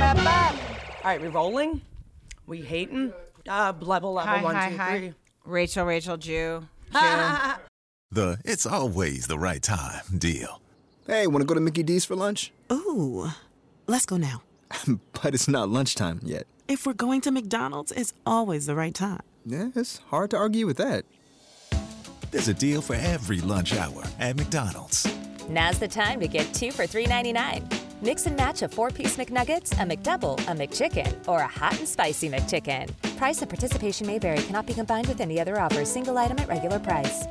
All right, we rolling? We hating? Uh, level, level, Hi, one, hi, two, hi. three. Rachel, Rachel, Jew. Jew. The it's always the right time deal. Hey, want to go to Mickey D's for lunch? Ooh, let's go now. but it's not lunchtime yet. If we're going to McDonald's, it's always the right time. Yeah, it's hard to argue with that. There's a deal for every lunch hour at McDonald's. Now's the time to get two for $3.99. Mix and match a four piece McNuggets, a McDouble, a McChicken, or a hot and spicy McChicken. Price and participation may vary, cannot be combined with any other offer, single item at regular price.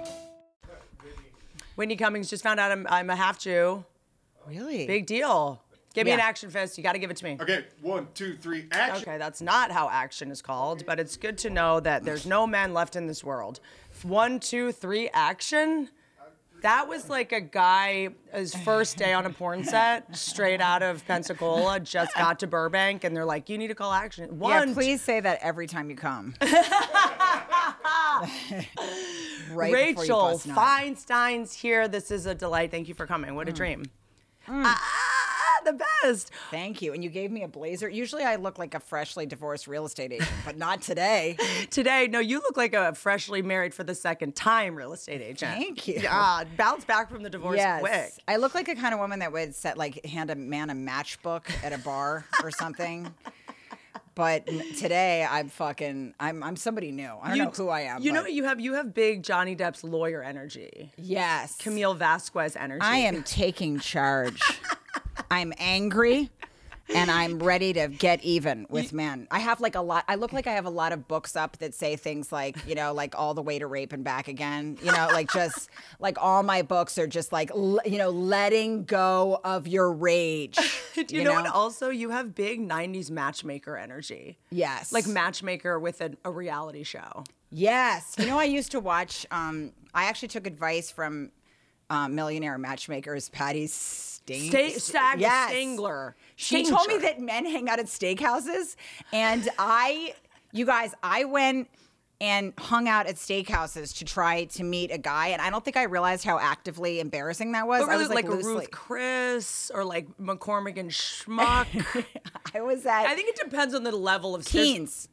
Whitney Cummings just found out I'm, I'm a half Jew. Really? Big deal. Give me an action fist. You got to give it to me. Okay, one, two, three, action. Okay, that's not how action is called, but it's good to know that there's no man left in this world. One, two, three, action. That was like a guy, his first day on a porn set, straight out of Pensacola, just got to Burbank, and they're like, you need to call action. Yeah, please say that every time you come. right Rachel. Feinstein's here. This is a delight. Thank you for coming. Mm. What a dream. Ah, the best. Thank you. And you gave me a blazer. Usually I look like a freshly divorced real estate agent, but not today. Today, no, you look like a freshly married for the second time real estate agent. Thank you. Yeah, bounce back from the divorce yes. quick. I look like a kind of woman that would set like hand a man a matchbook at a bar or something. But today I'm fucking I'm I'm somebody new. I don't know who I am. You know but- what you have? You have big Johnny Depp's lawyer energy, Yes. Camille Vasquez energy. I am taking charge. I'm angry and I'm ready to get even with men. I have like a lot I look like I have a lot of books up that say things like, you know, like all the way to rape and back again. You know, like just like all my books are just like you know, letting go of your rage. Do you, know, what? Also, you have big '90s matchmaker energy. Yes. like matchmaker with a, a reality show. Yes. You know, I used to watch. Um, I actually took advice from uh, millionaire matchmakers Patti Sting. Sta- Stag Yes. Stangler. She told me that men hang out at steakhouses, and I, you guys, I went and hung out at steakhouses to try to meet a guy, and I don't think I realized how actively embarrassing that was. But I was like, like, loosely- Ruth Chris or like McCormick and Schmuck. I was at I think it depends on the level of there's- Keens.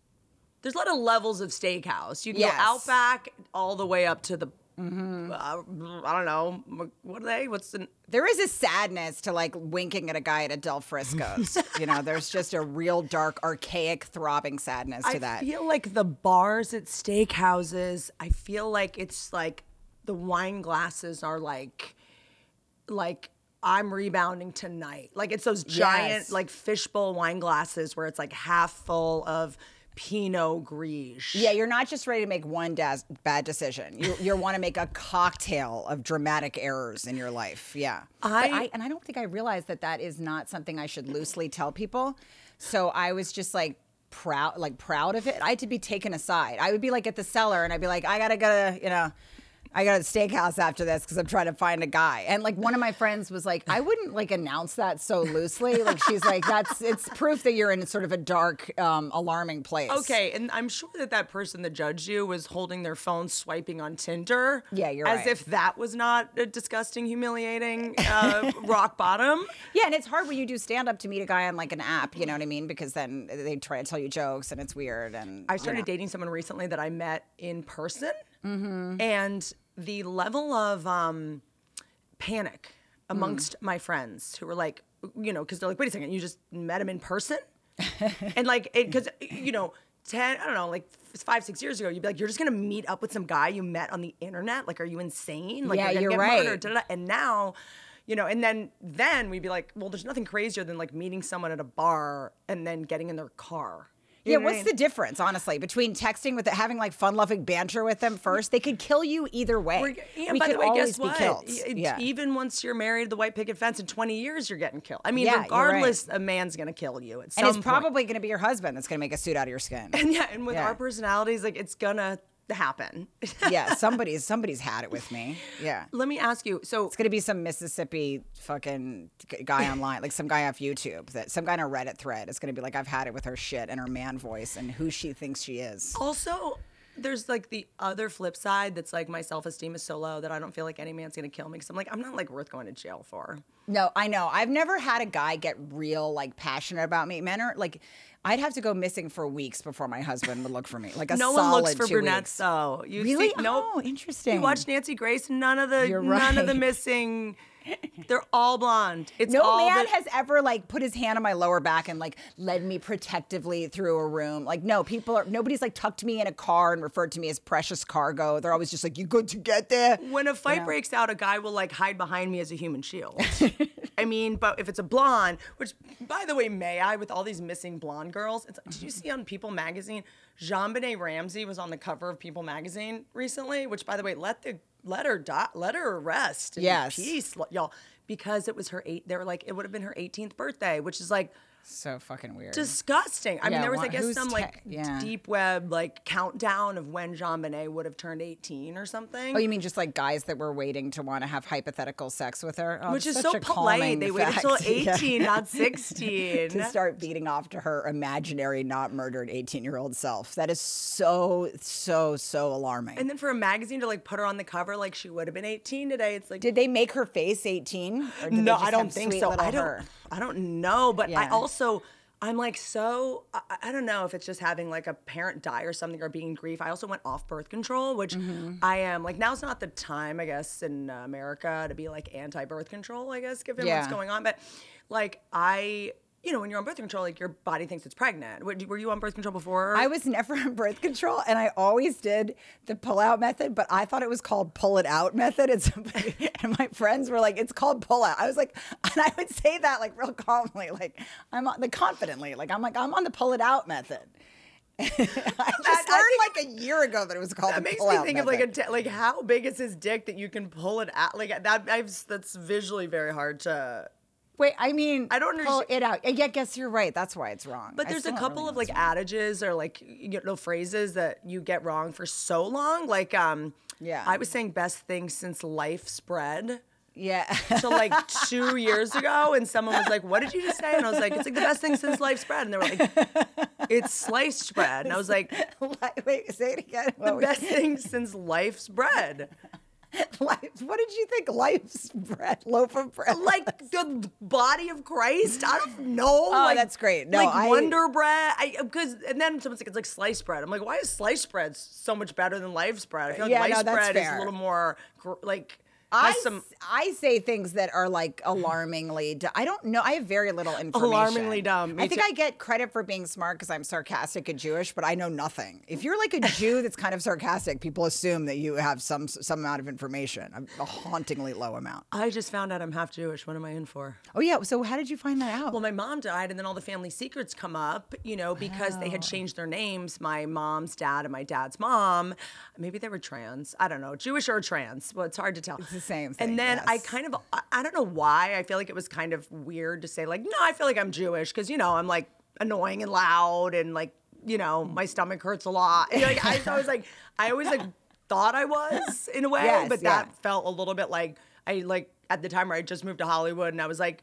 There's a lot of levels of steakhouse. You can Yes. go Outback all the way up to the. Uh, I don't know. What are they? What's the? There is a sadness to like winking at a guy at a Del Frisco's. you know, there's just a real dark, archaic, throbbing sadness to I that. I feel like the bars at steakhouses. I feel like it's like the wine glasses are like, like I'm rebounding tonight. Like it's those giant Yes. like fishbowl wine glasses where it's like half full of Pinot Gris. Yeah, you're not just ready to make one das- bad decision. You you want to make a cocktail of dramatic errors in your life. Yeah, But I- and I don't think I realized that that is not something I should loosely tell people. So I was just like proud, like proud of it. I had to be taken aside. I would be like at the cellar, and I'd be like, I gotta go to you know. I got a steakhouse after this because I'm trying to find a guy. And like one of my friends was like, I wouldn't like announce that so loosely. Like she's like, that's it's proof that you're in sort of a dark, um, alarming place. Okay, and I'm sure that that person that judged you was holding their phone swiping on Tinder. Yeah, you're As right. if that was not a disgusting, humiliating uh, rock bottom. Yeah, and it's hard when you do stand up to meet a guy on like an app, you know what I mean? Because then they try to tell you jokes and it's weird. And I you started know. dating someone recently that I met in person, Mm-hmm. and the level of um, panic Mm. amongst my friends who were like, you know, because they're like, wait a second, you just met him in person, and like, because you know. 10, I don't know, like five, six years ago, you'd be like, you're just gonna meet up with some guy you met on the internet. Like, are you insane? Like, Yeah, you're get right. murdered, da-da-da. And now, you know, and then then we'd be like, well, there's nothing crazier than like meeting someone at a bar and then getting in their car. You Yeah, I what's mean? the difference, honestly, between texting with having like fun-loving banter with them first? They could kill you either way. We're- yeah, we by could the way, guess be what? killed. It- yeah. Even once you're married to the white picket fence in 20 years, you're getting killed. I mean, Yeah, you're right. regardless, a man's gonna kill you at some and it's point. probably going to be your husband that's going to make a suit out of your skin. And yeah, and with Yeah. our personalities, like it's gonna happen. yeah, somebody's somebody's had it with me. Yeah. Let me ask you. So It's gonna be some Mississippi fucking guy online, like some guy off YouTube, that some guy in a Reddit thread. It's gonna be like, I've had it with her shit and her man voice and who she thinks she is. also, there's like the other flip side that's like my self esteem is so low that I don't feel like any man's gonna kill me because I'm like I'm not like worth going to jail for. No, I know. I've never had a guy get real like passionate about me. Men are like, I'd have to go missing for weeks before my husband would look for me. Like a no one looks for brunettes weeks. though. You Really? See, oh, nope. Oh, interesting. You watch Nancy Grace. None of the You're none of the missing. They're all blonde. It's No all man the- has ever like put his hand on my lower back and like led me protectively through a room. Like no, people are nobody's like tucked me in a car and referred to me as precious cargo. They're always just like, "You good to get there?" when a fight Yeah. breaks out, a guy will like hide behind me as a human shield. I mean, but if it's a blonde, which by the way, may I with all these missing blonde girls? It's, did you see on People magazine? JonBenét Ramsey was on the cover of People magazine recently. Which, by the way, let the let her die, let her rest in Yes. peace, y'all, because it was her eight. They were like, it would have been her 18th birthday, which is like So fucking weird. disgusting. I mean, there was, I guess, some te- like yeah. deep web like countdown of when JonBenét would have turned 18 or something. Oh, you mean just like guys that were waiting to want to have hypothetical sex with her? Oh, Which is so polite. They waited fact. till Yeah. 18, not 16. to start beating off to her imaginary, not murdered 18 year old self. That is so, so, so alarming. And then for a magazine to like put her on the cover like she would have been 18 today, it's like did they make her face 18? Or did they no, I don't think so. I don't. her? I don't know, but I also. I'm like so I, I don't know if it's just having like a parent die or something or being in grief. I also went off birth control, which Mm-hmm. I am like now's not the time I guess in uh, America to be like anti birth control. I guess given what's going on, but like I. You know, when you're on birth control, like your body thinks it's pregnant. Were were you on birth control before? I was never on birth control, and I always did the pull out method, but I thought it was called pull it out method. And somebody and my friends were like, "It's called pull out." I was like, and I would say that like real calmly, like I'm on the confidently, like I'm like I'm on the pull it out method. I just I learned like a year ago that it was called That makes me think of like method. a t- like how big is his dick that you can pull it out like that. I've, that's visually very hard to. Wait, I mean, I don't pull understand- it out. Yeah, I guess you're right. That's why it's wrong. But I there's a still don't couple really of like adages or like you know phrases that you get wrong for so long. Like um, Yeah. I was saying best thing since life spread. Yeah. So like two years ago, and someone was like, "What did you just say?" And I was like, "It's like the best thing since life spread." And they were like, "It's sliced bread." And I was like, Wait, say it again. "The What was- best thing since life's bread." life. What did you think? Life's bread, loaf of bread. like the body of Christ. I don't know. Oh, like, that's great. No, like I- Wonder Bread. I uh, because and then someone's like, it's like sliced bread. I'm like, why is sliced bread so much better than life's bread? I feel like Yeah, life's that's bread is a little more like I, some I say things that are like alarmingly. I don't know. I have very little information. Alarmingly dumb. Me I think too. I get credit for being smart because I'm sarcastic and Jewish, but I know nothing. If you're like a Jew that's kind of sarcastic, people assume that you have some some amount of information, a, a hauntingly low amount. I just found out I'm half Jewish. What am I in for? Oh yeah. So how did you find that out? Well, my mom died, and then all the family secrets come up, you know, because they had oh. changed their names. My mom's dad and my dad's mom, maybe they were trans. I don't know, Jewish or trans. Well, it's hard to tell. The same thing, And then I kind of, I- don't know why. I feel like it was kind of weird to say like, no, I feel like I'm Jewish because you know I'm like annoying and loud and like you know my stomach hurts a lot. And, like I, I was like, I always like thought I was in a way, Yes, but yeah. that felt a little bit like I like at the time where I just moved to Hollywood and I was like.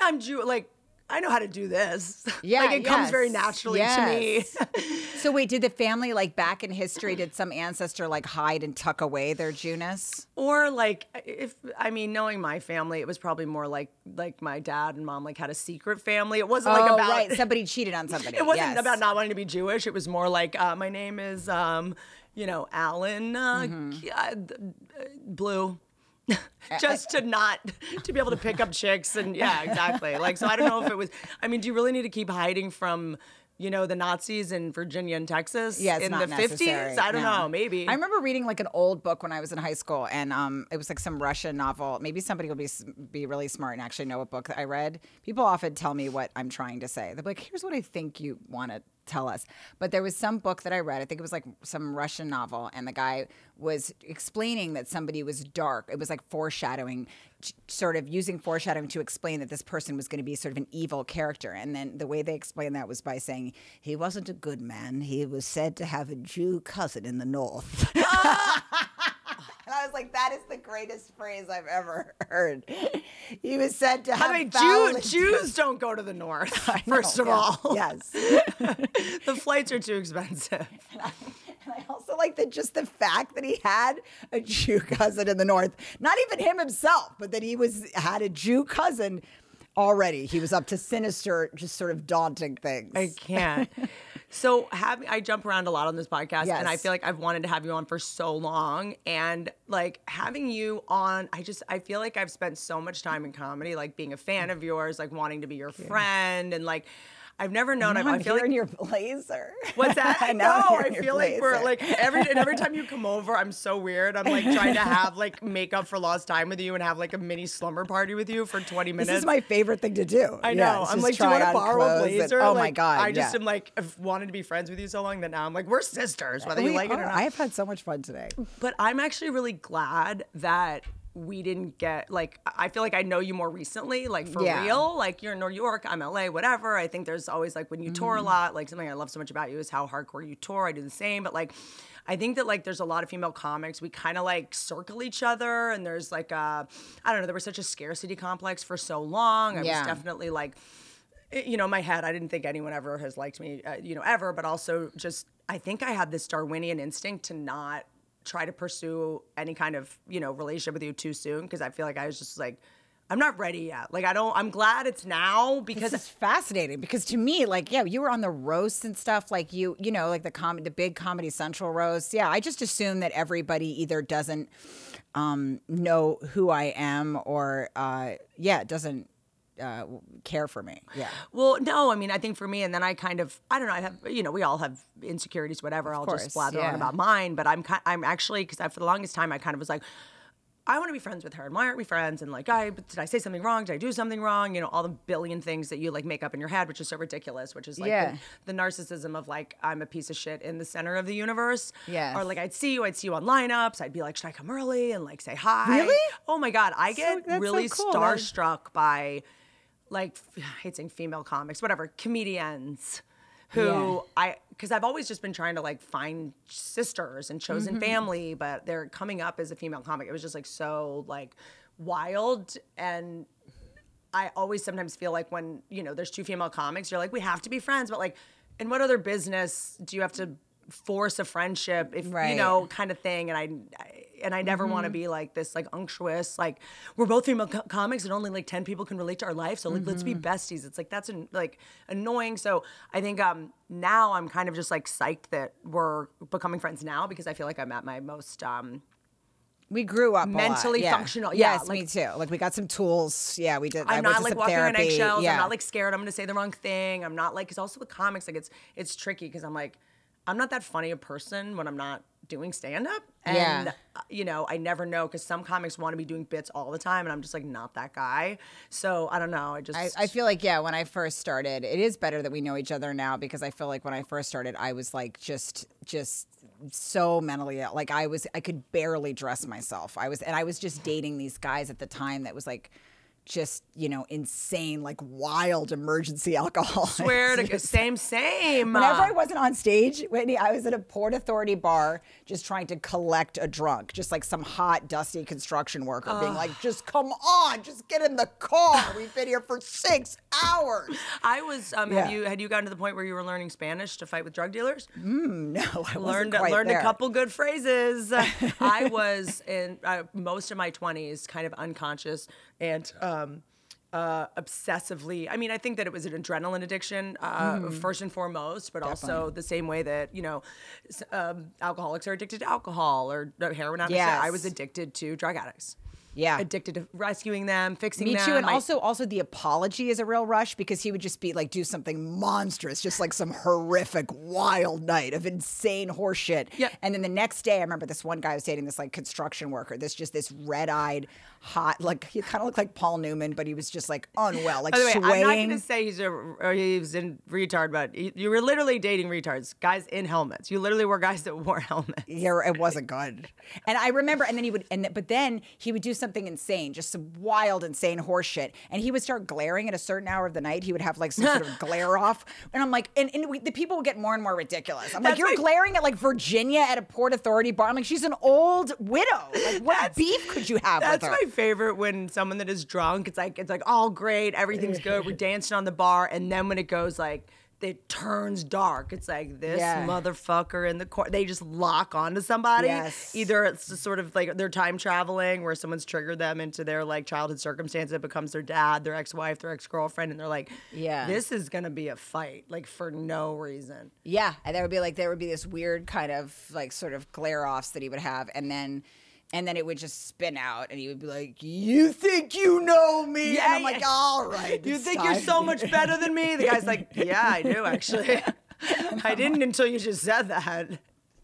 I'm Jew. Like I know how to do this. Yeah, like it comes very yes, naturally to me. so wait, did the family like back in history? Did some ancestor like hide and tuck away their Jewness? or like if I mean, knowing my family, it was probably more like like my dad and mom like had a secret family. It wasn't like oh, about right. Somebody cheated on somebody. it wasn't yes. about not wanting to be Jewish. It was more like uh, my name is um, you know Alan uh, Mm-hmm. Uh, uh, Blue. Just to not to be able to pick up chicks and yeah exactly like so I don't know if it was I mean do you really need to keep hiding from you know the Nazis in Virginia and Texas Yeah, in the necessary. 50s I don't No. know maybe I remember reading like an old book when I was in high school, and um, it was like some Russian novel. Maybe somebody will be be really smart and actually know what book I read. People often tell me what I'm trying to say. They're like, "Here's what I think you want to tell us. But there was some book that I read. I think it was like some Russian novel, and the guy was explaining that somebody was dark. It was like foreshadowing, sort of using foreshadowing to explain that this person was going to be sort of an evil character. And then the way they explained that was by saying he wasn't a good man. He was said to have a Jew cousin in the north. Ah! And I was like, that is the greatest phrase I've ever heard. He was said to have I mean, Jew, Jews don't go to the north, first of yeah, all. Yes. the flights are too expensive. And I also like that just the fact that he had a Jew cousin in the north, not even him himself, but that he was had a Jew cousin already. He was up to sinister, just sort of daunting things. I can't. So have I jump around a lot on this podcast and I feel like I've wanted to have you on for so long and like having you on I just I feel like I've spent so much time in comedy like being a fan of yours like wanting to be your friend and like I've never known I I'm feel like your blazer. What's that? I Now I'm. I feel like we're like every and every time you come over, I'm so weird. I'm like trying to have like make up for lost time with you and have like a mini slumber party with you for 20 minutes. This is my favorite thing to do. I know. Yeah, I'm like, do you want to borrow a clothes and- blazer? oh my god! I just yeah. am like, I've wanted to be friends with you so long that now I'm like, we're sisters, whether We you like it or not. I have had so much fun today. But I'm actually really glad that we didn't get like I feel like I know you more recently, like for Yeah. real. Like you're in New York, I'm LA, whatever. I think there's always like when you tour Mm-hmm. a lot, like something I love so much about you is how hardcore you tour. I do the same, but like I think that like there's a lot of female comics. We kind of like circle each other, and there's like a I don't know. There was such a scarcity complex for so long. I Yeah. was definitely like you know, in my head, I didn't think anyone ever has liked me, uh, you know, ever. But also, just I think I had this Darwinian instinct to not try to pursue any kind of you know relationship with you too soon because I feel like I was just like, I'm not ready yet. Like I don't. I'm glad it's now because it's fascinating because to me, like, yeah, you were on the roasts and stuff, like you, you know, like the com- the big Comedy Central roast. Yeah, I just assume that everybody either doesn't um, know who I am or, uh, yeah, doesn't uh, care for me. Yeah. Well, no, I mean, I think for me, and then I kind of, I don't know, I have, you know, we all have insecurities, whatever. I'll course, just blather yeah. on about mine, but I'm, I'm actually, because for the longest time, I kind of was like, I want to be friends with her, and why aren't we friends? And like, I did I say something wrong? Did I do something wrong? You know, all the billion things that you like make up in your head, which is so ridiculous. Which is like Yeah. the, the narcissism of like I'm a piece of shit in the center of the universe. Yeah. Or like I'd see you, I'd see you on lineups. I'd be like, should I come early and like say hi? Really? Oh my god, I get so really cool. That- starstruck by like I hate saying female comics, whatever, comedians who Yeah. I because I've always just been trying to like find sisters and chosen Mm-hmm. family, but they're coming up as a female comic. It was just like so like wild and I always sometimes feel like when, you know, there's two female comics, you're like, we have to be friends, but like in what other business do you have to force a friendship if Right. you know kind of thing and I, I and I never Mm-hmm. want to be like this like unctuous like we're both female co- comics and only like 10 people can relate to our life so like let's be Mm-hmm. besties it's like that's an, like annoying so I think um now I'm kind of just like psyched that we're becoming friends now because I feel like I'm at my most um We grew up Mentally yeah. functional, yeah, Yes, me too. Like we got some tools. Yeah, we did. I'm not like walking on eggshells. Yeah. I'm not like scared. I'm going to say the wrong thing. I'm not like because also with comics, like it's it's tricky because I'm like I'm not that funny a person when I'm not doing stand up. And Yeah. uh, you know, I never know because some comics want to be doing bits all the time, and I'm just like not that guy. So I don't know. I just I, I feel like yeah, when I first started, it is better that we know each other now because I feel like when I first started, I was like just just so mentally ill. Like I was, I could barely dress myself. I was, and I was just dating these guys at the time that was like. Just you know, insane, like wild emergency alcohol. swear to same same. Whenever I wasn't on stage, Whitney, I was at a Port Authority bar just trying to collect a drunk, just like some hot, dusty construction worker being like, just come on, just get in the car. We've been here for six hours. I was. Um, Yeah. Have you had you gotten to the point where you were learning Spanish to fight with drug dealers? No, I wasn't learned learned there. a couple good phrases. I was in uh, most of my twenties, kind of unconscious and um, uh, obsessively. I mean, I think that it was an adrenaline addiction uh, first and foremost, but also the same way that you know, um, alcoholics are addicted to alcohol or uh, heroin addicts. I was addicted to drug addicts. Yeah. addicted to rescuing them, fixing Me them. Me too, and I- also also the apology is a real rush because he would just be like do something monstrous, just like some horrific, wild night of insane horseshit. Yeah. And then the next day, I remember this one guy was dating this like construction worker. This just this red eyed, hot, like he kind of looked like Paul Newman, but he was just like unwell, like By the way, swaying. I'm not going to say he's a or he's a retard, but you you were literally dating retards, guys in helmets. You literally were guys that wore helmets. Yeah, it wasn't good. And I remember, and then he would, and but then he would do something insane, just some wild, insane horse shit. And he would start glaring at a certain hour of the night. He would have like some sort of glare off, and I'm like, and, and we, the people would get more and more ridiculous. I'm like, you're my- glaring at like Virginia at a Port Authority bar. I'm like, she's an old widow. Like, what beef could you have with her? Favorite when someone that is drunk, it's like it's like all great, everything's good, we're dancing on the bar, and then when it goes like it turns dark, it's like this Yeah. motherfucker in the corner. They just lock onto somebody. Yes. Either it's just sort of like they're time traveling, where someone's triggered them into their like childhood circumstance. It becomes their dad, their ex-wife, their ex-girlfriend, and they're like, Yeah. this is gonna be a fight, like for no reason. Yeah, and there would be like there would be this weird kind of like sort of glare offs that he would have, and then and then it would just spin out, and he would be like, "You think you know me?" and I'm like, yeah. "All right, You think you're so much better than me? The guy's like, yeah, I do actually. I didn't until you just said that.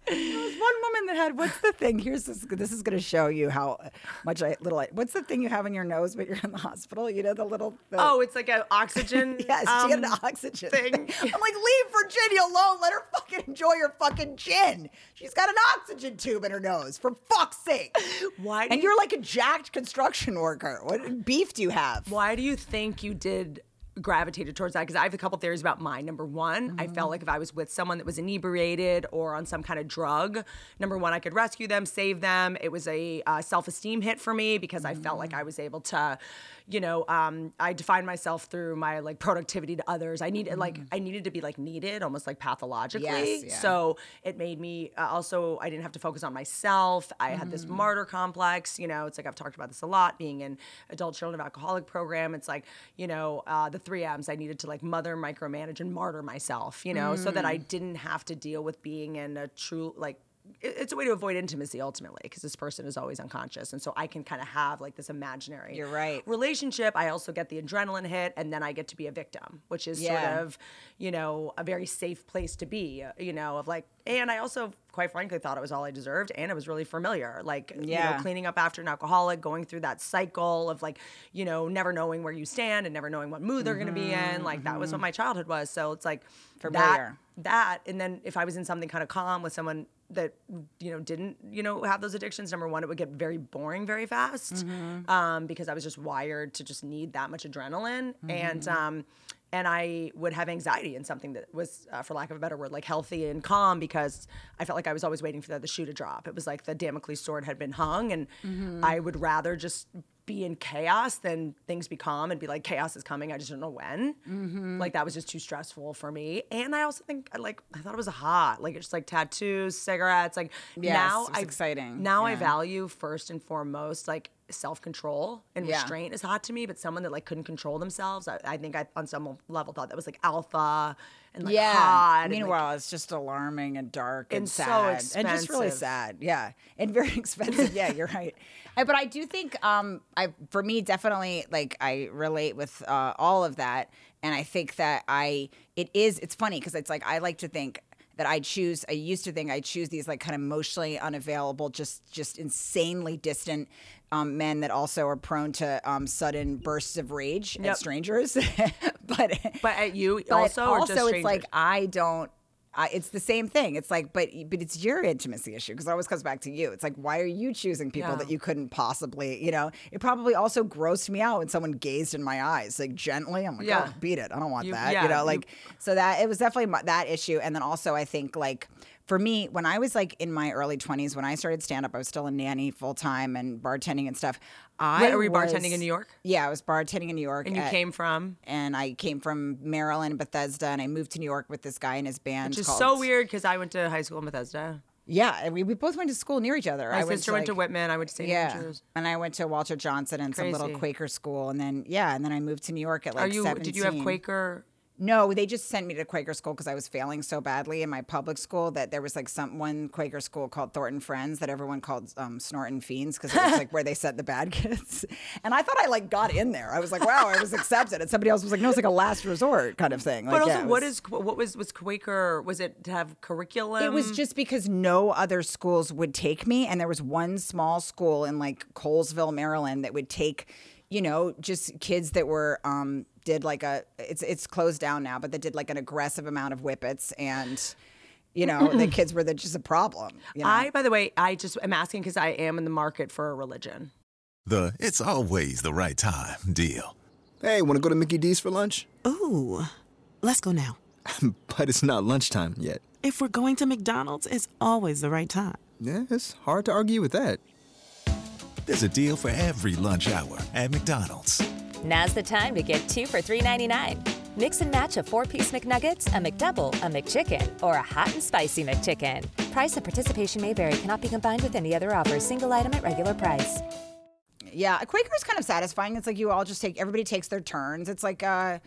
There was one woman that had what's the thing? Here's this. This is going to show you how much I little. I, what's the thing you have in your nose, but you're in the hospital? You know the little. The, Oh, it's like an oxygen. Yes, she had an um, oxygen thing. I'm like, leave Virginia alone. Let her fucking enjoy her fucking gin. She's got an oxygen tube in her nose. For fuck's sake. Why do And you- you're like a jacked construction worker. What beef do you have? Why do you think you did gravitated towards that? Because I have a couple theories about mine. Number one, I Mm-hmm. felt like if I was with someone that was inebriated or on some kind of drug, number one, I could rescue them, save them. It was a uh, self esteem hit for me because I felt like. I was able to, you know, um, I defined myself through my like productivity to others. I needed like I needed to be like needed, almost like pathologically. Mm. Yes, yeah. So it made me uh, also I didn't have to focus on myself. I had Mm. this martyr complex. You know, it's like I've talked about this a lot. Being in adult children of alcoholic program, it's like you know uh, the three M's. I needed to like mother, micromanage, and martyr myself. You know, so that Mm. I didn't have to deal with being in a true like. It- It's a way to avoid intimacy ultimately because this person is always unconscious. And so I can kind of have like this imaginary You're right. relationship. I also get the adrenaline hit and then I get to be a victim, which is Yeah. sort of, you know, a very safe place to be, you know, of like, and I also, quite frankly, thought it was all I deserved and it was really familiar. Like, you know, cleaning up after an alcoholic, going through that cycle of like, you know, never knowing where you stand and never knowing what mood they're going to be in. Mm-hmm. Like, that was mm-hmm. what my childhood was. So it's like, familiar that, that, and then if I was in something kind of calm with someone that you know didn't you know have those addictions number one it would get very boring very fast um, because i was just wired to just need that much adrenaline. And um, and i would have anxiety in something that was uh, for lack of a better word like healthy and calm because i felt like i was always waiting for the, the shoe to drop. It was like the damocles sword had been hung and i would rather just be in chaos than things be calm and be like chaos is coming i just don't know when mm-hmm. like that was just too stressful for me and i also think I like i thought it was hot like it's just like tattoos cigarettes like Yes, now I, exciting. now i value first and foremost like self-control and Yeah. restraint is hot to me but someone that like couldn't control themselves i, I think i on some level thought that was like alpha and like yeah. hot and, like, Meanwhile, it's just alarming and dark and, And so sad and just really sad. Yeah, and very expensive. yeah, you're right. Uh, But I do think, um, I for me definitely like I relate with uh, all of that, and I think that I it is. It's funny because it's like I like to think that I choose. I used to think I choose these like kind of emotionally unavailable, just just insanely distant. Um, men that also are prone to um, sudden bursts of rage Yep. at strangers, but but at you but also also it's like? I don't. I, it's the same thing. It's like, but but it's your intimacy issue because it always comes back to you. It's like, why are you choosing people Yeah. that you couldn't possibly? You know, it probably also grossed me out when someone gazed in my eyes, like gently. I'm like, Yeah. oh, beat it. I don't want You- that. yeah, you know, you- like so that it was definitely my, that issue. And then also, I think like for me, when I was like in my early 20s, when I started stand up, I was still a nanny full time and bartending and stuff. I Wait, were you was- bartending in New York? Yeah, I was bartending in New York. and you at- came from and I came from Maryland, Bethesda, and I moved to New York with this guy and his band. which is called- so weird because i went to high school in bethesda Yeah, and we, we both went to school near each other. my I sister went to like- whitman i went to st Yeah, andrews and I went to Walter Johnson and some little Quaker school, and then yeah, and then I moved to New York at like are you 17. did you have quaker No, they just sent me to Quaker school because I was failing so badly in my public school that there was like some one Quaker school called Thornton Friends that everyone called um, Snorton Fiends because it was like where they sent the bad kids. And I thought I like got in there. I was like, wow, I was accepted. And somebody else was like, no, it's like a last resort kind of thing. But also, yeah, what was- is what was was Quaker? Was it to have curriculum? It was just because no other schools would take me, and there was one small school in like Colesville, Maryland, that would take, you know, just kids that were um did like a it's it's closed down now, but they did like an aggressive amount of whippets, and you know the kids were the, just a problem. You know? I, by the way, I just am asking because I am in the market for a religion. The it's always the right time deal. Hey, want to go to Mickey D's for lunch? Ooh, let's go now. but it's not lunchtime yet. If we're going to McDonald's, it's always the right time. Yeah, it's hard to argue with that. There's a deal for every lunch hour at McDonald's. Now's the time to get two for $3.99. Mix and match a four piece McNuggets, a McDouble, a McChicken, or a hot and spicy McChicken. Price and participation may vary, cannot be combined with any other offer, single item at regular price. yeah, a Quaker is kind of satisfying. It's like you all just take everybody takes their turns. It's like uh,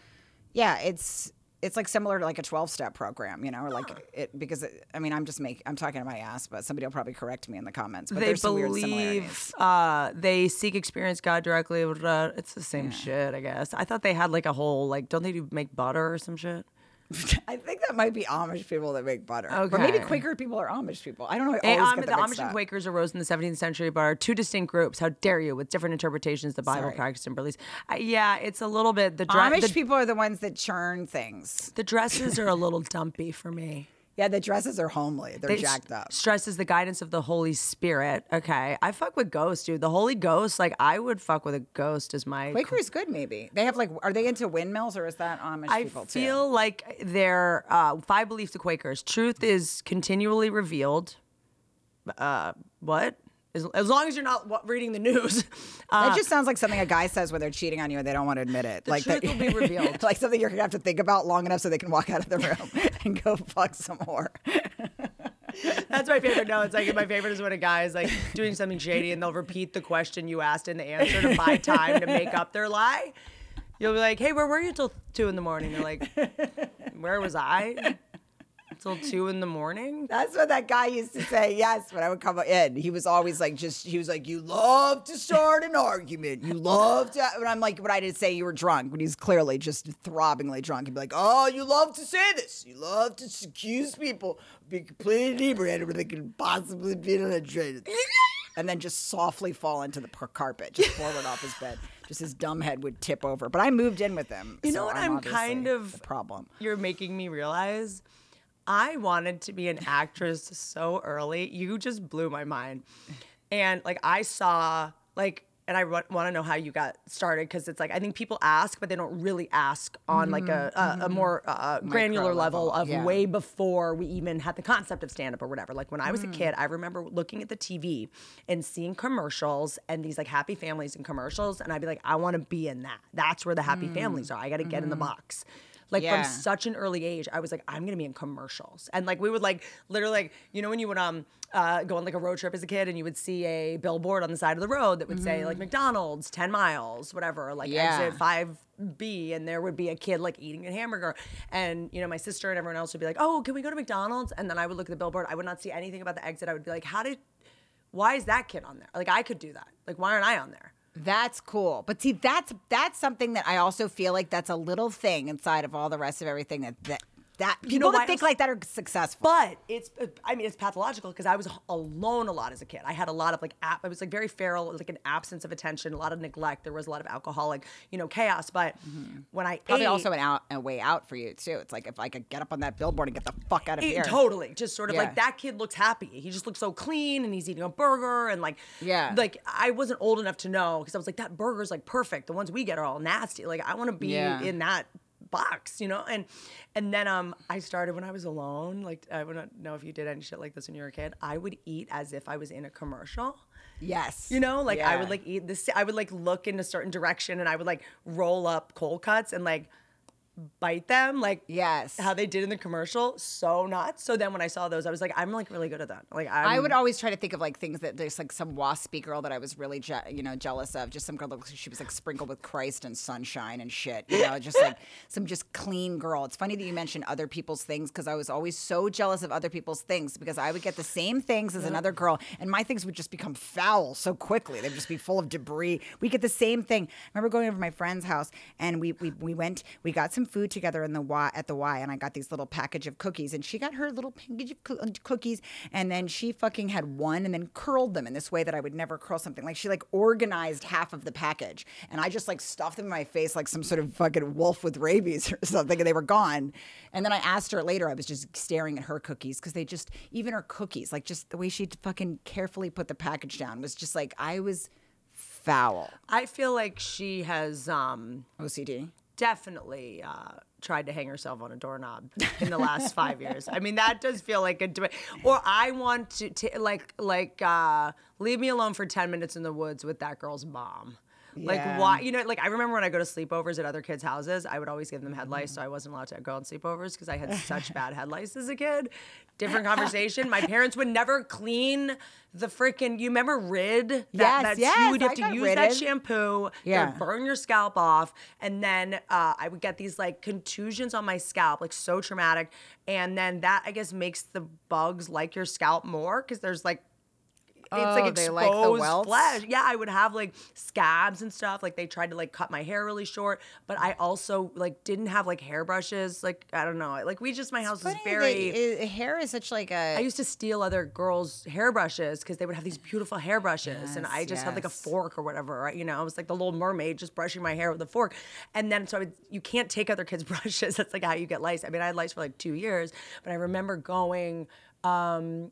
yeah, it's it's like similar to like a twelve step program, you know, or like it because it, I mean I'm just making I'm talking to my ass, but somebody will probably correct me in the comments. But they there's some weird believe similarities. uh, they seek experience God directly. blah, blah, blah. It's the same shit, I guess. I thought they had like a whole like, don't they do make butter or some shit? I think that might be Amish people that make butter. Or maybe Quaker people are Amish people. I don't know. Um, the Amish and. Quakers arose in the 17th century, but are two distinct groups. How dare you, with different interpretations the Bible Sorry. practiced and released. Uh, yeah, it's a little bit the, dre- Amish the, people are the ones that churn things. the dresses are a little dumpy for me. Yeah, the dresses are homely. They're They jacked up. Stresses the guidance of the Holy Spirit. Okay, I fuck with ghosts, dude. The Holy Ghost, like I would fuck with a ghost as my. Quaker is good, maybe. They have like, are they into windmills or is that Amish I people too? I feel like their uh, five beliefs of Quakers: truth is continually revealed. Uh, what? As, long as you're not reading the news. Uh, That just sounds like something a guy says when they're cheating on you and they don't want to admit it. like truth that, will be revealed. like something you're gonna have to think about long enough so they can walk out of the room and go fuck some more. That's my favorite. No, it's like my favorite is when a guy is like doing something shady and they'll repeat the question you asked and the answer to buy time to make up their lie. You'll be like, "Hey, where were you till two in the morning?" They're like, "Where was I?" Till two in the morning. That's what that guy used to say. Yes, when I would come in, he was always like, just he was like, "You love to start an argument. You love to." And I'm like, "What I did say you were drunk," when he's clearly just throbbingly drunk. He'd be like, "Oh, you love to say this. You love to accuse people of being completely inebriated when they can possibly be dehydrated." And then just softly fall into the carpet, just forward off his bed. Just his dumb head would tip over. But I moved in with him. You so know what? I'm, obviously kind of problem. You're making me realize. I wanted to be an actress so early. You just blew my mind. And like I saw like and I want to know how you got started because it's like I think people ask, but they don't really ask on like a, mm-hmm. a, a mm-hmm. more uh, uh granular level, level, of yeah. way before we even had the concept of stand up or whatever. Like when I was a kid, mm. I remember looking at the TV and seeing commercials and these like happy families and commercials, and I'd be like, I want to be in that. That's where the happy mm. families are. I got to get in the mm-hmm. box. Like Yeah. from such an early age, I was like, I'm gonna be in commercials, and like we would like literally like you know when you would um uh, go on like a road trip as a kid and you would see a billboard on the side of the road that would say like McDonald's, ten miles, whatever, like Yeah. exit five B, and there would be a kid like eating a hamburger, and you know my sister and everyone else would be like, oh, can we go to McDonald's? And then I would look at the billboard, I would not see anything about the exit. I would be like, how did, why is that kid on there? Like I could do that. Like why aren't I on there? That's cool. But see, that's that's something that I also feel like that's a little thing inside of all the rest of everything that that, that people You know that think like that are successful. But it's, I mean, it's pathological because I was alone a lot as a kid. I had a lot of like, ap- I was like very feral, like an absence of attention, a lot of neglect. There was a lot of alcoholic, you know, chaos. But when I Mm-hmm. Probably ate, also an out a way out for you too. It's like if I could get up on that billboard and get the fuck out of it- here. totally, just sort of Yeah. like that kid looks happy. He just looks so clean, and he's eating a burger, and like, Yeah. like I wasn't old enough to know because I was like, that burger's like perfect. The ones we get are all nasty. Like I want to be Yeah. in that box, you know. And and then um, I started when I was alone. Like I don't know if you did any shit like this when you were a kid. I would eat as if I was in a commercial. Yes. You know, like I would like eat this. I would like look in a certain direction, and I would like roll up cold cuts and like bite them, like Yes. how they did in the commercial, so nuts. So then when I saw those, I was like, I'm like really good at that. Like I'm, I would always try to think of like things that there's like some waspy girl that I was really je- you know jealous of. Just some girl that looks like she was like sprinkled with Christ and sunshine and shit. You know, just like some just clean girl. It's funny that you mentioned other people's things because I was always so jealous of other people's things because I would get the same things as another girl and my things would just become foul so quickly. They'd just be full of debris. We get the same thing. I remember going over to my friend's house and we we, we went we got some food together in the Y at the Y and I got these little package of cookies and she got her little package of cookies and then she fucking had one and then curled them in this way that I would never curl something. Like she like organized half of the package and I just like stuffed them in my face like some sort of fucking wolf with rabies or something and they were gone. And then I asked her later, I was just staring at her cookies because they just, even her cookies, like just the way she fucking carefully put the package down was just like, I was foul. I feel like she has um OCD. Definitely uh, tried to hang herself on a doorknob in the last five years. I mean, that does feel like a. Or I want to, to like like uh, leave me alone for ten minutes in the woods with that girl's mom. Like Yeah. why? You know, like I remember when I go to sleepovers at other kids' houses, I would always give them head lice, so I wasn't allowed to go on sleepovers because I had such bad head lice as a kid. Different conversation. My parents would never clean the freaking. You remember Rid? That, Yes, that's, yes, You would have I to use that shampoo. Yeah. Yeah. burn your scalp off, and then uh, I would get these like contusions on my scalp, like so traumatic. And then that I guess makes the bugs like your scalp more because there's like it's Oh, like they exposed like flesh. Yeah, I would have like scabs and stuff. Like they tried to like cut my hair really short, but I also like didn't have like hairbrushes. Like I don't know. Like we just my house was Funny very. uh, hair is such like a. I used to steal other girls' hairbrushes because they would have these beautiful hairbrushes, and I Yes, just had like a fork or whatever. Right? You know, I was like the little mermaid, just brushing my hair with a fork. And then so I would, you can't take other kids' brushes. That's like how you get lice. I mean, I had lice for like two years, but I remember going. Um,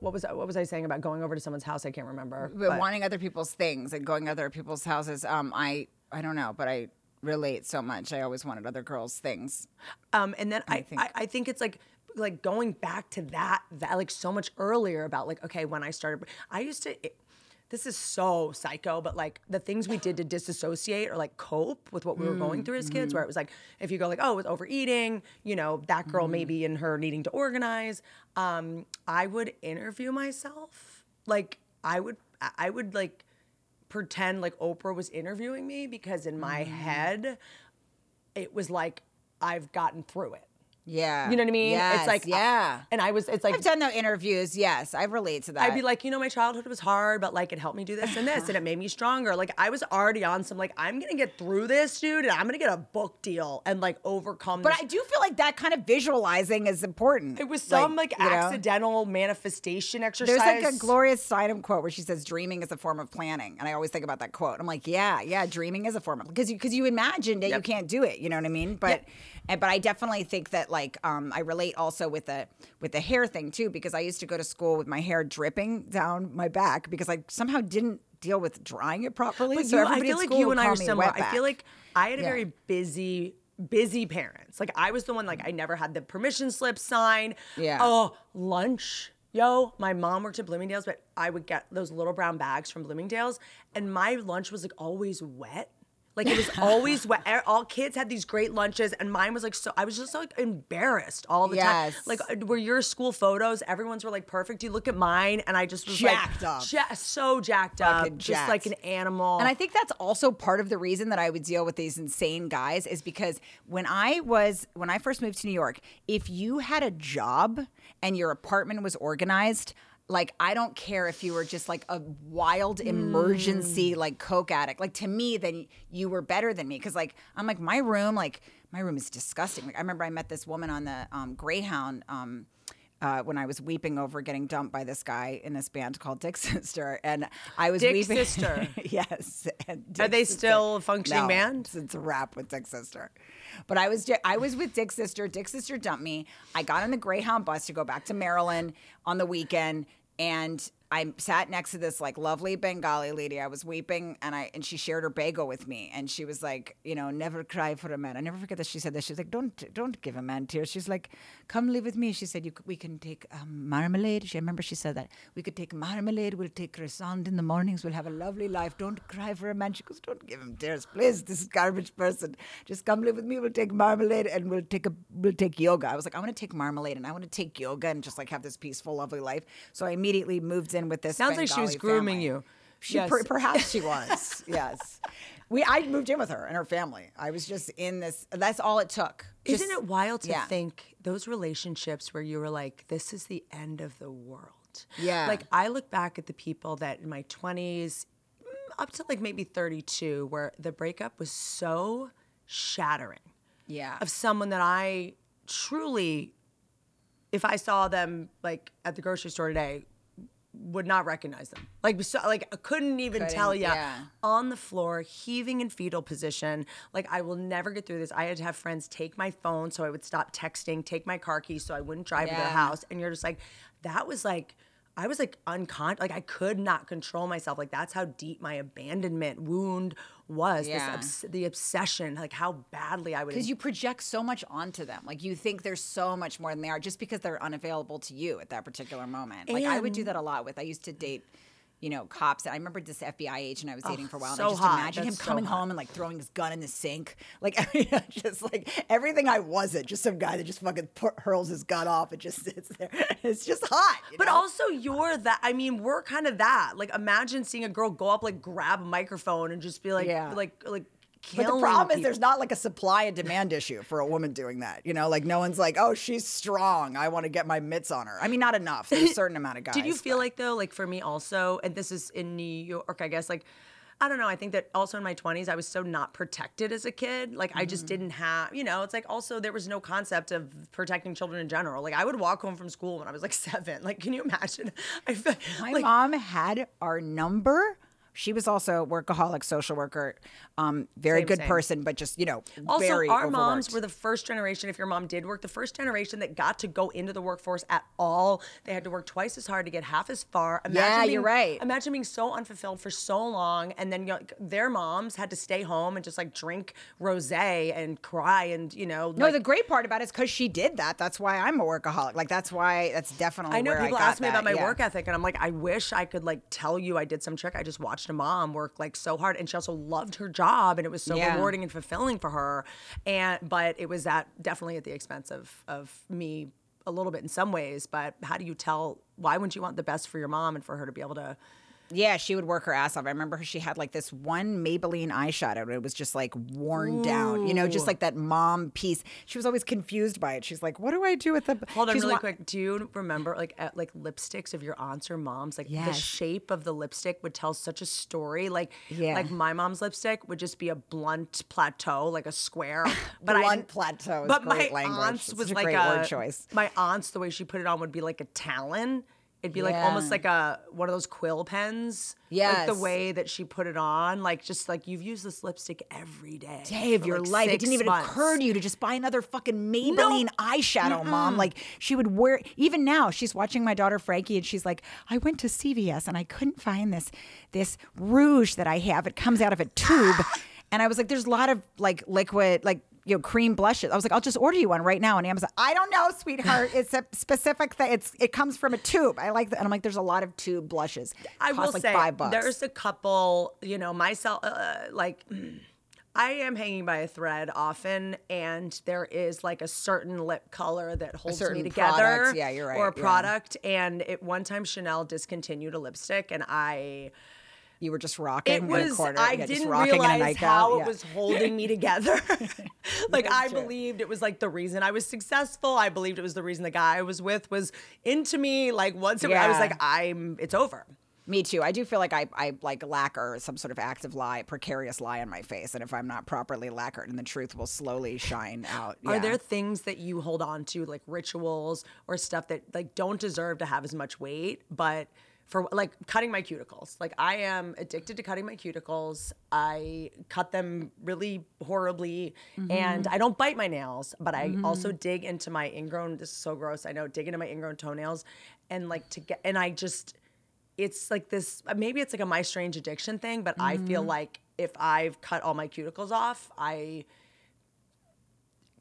What was I, what was I saying about going over to someone's house? I can't remember. but but- wanting other people's things and going to other people's houses. Um, I I don't know, but I relate so much. I always wanted other girls' things. Um, and then I, I, think- I, think it's like like going back to that that like so much earlier about like okay when I started I used to it, this is so psycho but like the things we did to disassociate or like cope with what we were going mm, through as mm-hmm. kids where it was like if you go like oh with overeating you know that girl maybe mm. in her needing to organize. Um, I would interview myself. Like I would I- I would like pretend like Oprah was interviewing me because in my mm. head it was like I've gotten through it. Yeah, You know what I mean? Yes, it's like yeah. and I was it's like I've done those interviews. Yes, I relate to that. I'd be like, you know, my childhood was hard, but like it helped me do this and this, and it made me stronger. Like I was already on some like I'm gonna get through this, dude, and I'm gonna get a book deal and like overcome. but this. I do feel like that kind of visualizing is important. It was some like, know? accidental manifestation exercise. There's like a Gloria Steinem quote where she says, "Dreaming is a form of planning," and I always think about that quote. I'm like, yeah, yeah, dreaming is a form of because you because you imagine that you can't do it. You know what I mean? But and, but I definitely think that like um, I relate also with the with the hair thing too because I used to go to school with my hair dripping down my back because I somehow didn't deal with drying it properly. But so you, I feel like you and I are similar. I feel like I had a Yeah. very busy, busy parents. Like I was the one like I never had the permission slip sign. Yeah. Oh, lunch. Yo, my mom worked at Bloomingdale's, but I would get those little brown bags from Bloomingdale's, and my lunch was like always wet. Like it was always wet. All kids had these great lunches, and mine was like so. I was just like embarrassed all the Yes. time. Like uh, were your school photos? Everyone's were like perfect. You look at mine, and I just was Jacked like up. ja- so jacked up, Fucking just like an animal. And I think that's also part of the reason that I would deal with these insane guys is because when I was when I first moved to New York, if you had a job and your apartment was organized, like I don't care if you were just like a wild emergency like coke addict. Like to me, then you were better than me because like I'm like my room, like my room is disgusting. Like I remember I met this woman on the um, Greyhound. Um, uh, when I was weeping over getting dumped by this guy in this band called Dick Sister, and I was Dick weeping. Sister. yes. and Are they Sister. still a functioning No, band? It's, a rap with Dick Sister. But I was I was with Dick Sister. Dick Sister dumped me. I got on the Greyhound bus to go back to Maryland on the weekend, and I sat next to this like lovely Bengali lady. I was weeping, and I and she shared her bagel with me, and she was like, you know, never cry for a man. I never forget that she said that. She's like, don't don't give a man tears. She's like, come live with me. She said, you we can take um, marmalade. She I remember she said that we could take marmalade. We'll take croissant in the mornings. We'll have a lovely life. Don't cry for a man. She goes, don't give him tears, please. This is garbage person. Just come live with me. We'll take marmalade and we'll take a we'll take yoga. I was like, I want to take marmalade and I want to take yoga and just like have this peaceful, lovely life. So I immediately moved in with this. Sounds like she was grooming family. you. She Yes. per- perhaps she was. yes. We I moved in with her and her family. I was just in this. That's all it took. Isn't it wild to yeah. think those relationships where you were like, this is the end of the world? Yeah. Like, I look back at the people that in my 20s, mm, up to like maybe 32, where the breakup was so shattering Yeah. of someone that I truly, if I saw them like at the grocery store today, would not recognize them. Like, so, like I couldn't even Couldn't, tell you yeah. on the floor, heaving in fetal position. Like, I will never get through this. I had to have friends take my phone so I would stop texting, take my car keys so I wouldn't drive to their house. And you're just like, that was like. I was like unconscious, like I could not control myself. Like that's how deep my abandonment wound was. Yeah. This obs- the obsession, like how badly I would. because you project so much onto them. Like you think there's so much more than they are just because they're unavailable to you at that particular moment. Like I would do that a lot with. I used to date. You know, cops. I remember this FBI agent I was dating for a while. and oh, so I just hot. imagine him That's so coming home and like throwing his gun in the sink, like just like everything I wasn't. Just some guy that just fucking pu- hurls his gun off and just sits there. It's just hot. you But know? also, you're that. I mean, we're kind of that. Like, imagine seeing a girl go up, like, grab a microphone and just be like, Yeah. like, like. But the problem is there's not like a supply and demand issue for a woman doing that. You know, like no one's like, oh, she's strong. I want to get my mitts on her. I mean, not enough. There's a certain amount of guys. Did you feel but- like though, like for me also, and this is in New York, I guess, like. I don't know. I think that also in my 20s, I was so not protected as a kid. Like, I Mm-hmm. just didn't have, you know, it's like also there was no concept of protecting children in general. Like, I would walk home from school when I was like seven. Like, can you imagine? I feel My like, mom had our number. She was also a workaholic social worker, um, very Same, good same. person, but just you know, Also, our moms were the first generation, if your mom did work, the first generation that got to go into the workforce at all. They had to work twice as hard to get half as far. Yeah, being, you're right. Imagine being so unfulfilled for so long, and then you know, their moms had to stay home and just like drink rosé and cry, and you know, No, like, the great part about it is because she did that. That's why I'm a workaholic. Like that's why that's definitely. I know people ask me that. about my yeah. work ethic, and I'm like, I wish I could like tell you I did some trick. I just watched a mom work like so hard, and she also loved her job, and it was so Yeah. rewarding and fulfilling for her. And but it was at definitely at the expense of of me a little bit in some ways. But how do you tell? Why wouldn't you want the best for your mom and for her to be able to? Yeah, she would work her ass off. I remember her, she had like this one Maybelline eyeshadow. and It was just like worn down, you know, just like that mom piece. She was always confused by it. She's like, "What do I do with the?" Hold on, She's really wa- quick. Do you remember like at, like lipsticks of your aunts or moms? Like the shape of the lipstick would tell such a story. Like Yeah. like my mom's lipstick would just be a blunt plateau, like a square. But I Blunt didn't- plateau is But great my language. aunt's It's was a like great a word choice. My aunt's the way she put it on would be like a talon. It'd be like almost like a one of those quill pens. Yeah, like the way that she put it on, like just like you've used this lipstick every day. day of your like, life. It didn't even months. occur to you to just buy another fucking Maybelline eyeshadow, mom. Like she would wear. Even now, she's watching my daughter Frankie, and she's like, "I went to CVS and I couldn't find this this rouge that I have. It comes out of a tube." and I was like, "There's a lot of like liquid like." You know, cream blushes. I was like, I'll just order you one right now on Amazon. I don't know, sweetheart. It's a specific thing. It's it comes from a tube. I like that. And I'm like, there's a lot of tube blushes. I will like say five bucks. there's a couple, you know, myself, uh, like. I am hanging by a thread often, and there is like a certain lip color that holds me together. product. Yeah, you're right, Or a yeah. product. And at one time, Chanel discontinued a lipstick, and I. you were just rocking. It was. corner. I Yeah, just didn't rocking in a realize how Yeah. it was holding me together. like I true. believed it was like the reason I was successful. I believed it was the reason the guy I was with was into me. Like once it, I was like, I'm. It's over. Me too. I do feel like I, I like lacquer some sort of active lie, precarious lie on my face, and if I'm not properly lacquered, and the truth will slowly shine out. Are there things that you hold on to, like rituals or stuff that like don't deserve to have as much weight, but for like cutting my cuticles? Like I am addicted to cutting my cuticles. I cut them really horribly, mm-hmm. and I don't bite my nails, but I mm-hmm. also dig into my ingrown. This is so gross. I know. Dig into my ingrown toenails, and like to get, and I just it's like this maybe it's like a my strange addiction thing but i feel mm-hmm. like if i've cut all my cuticles off i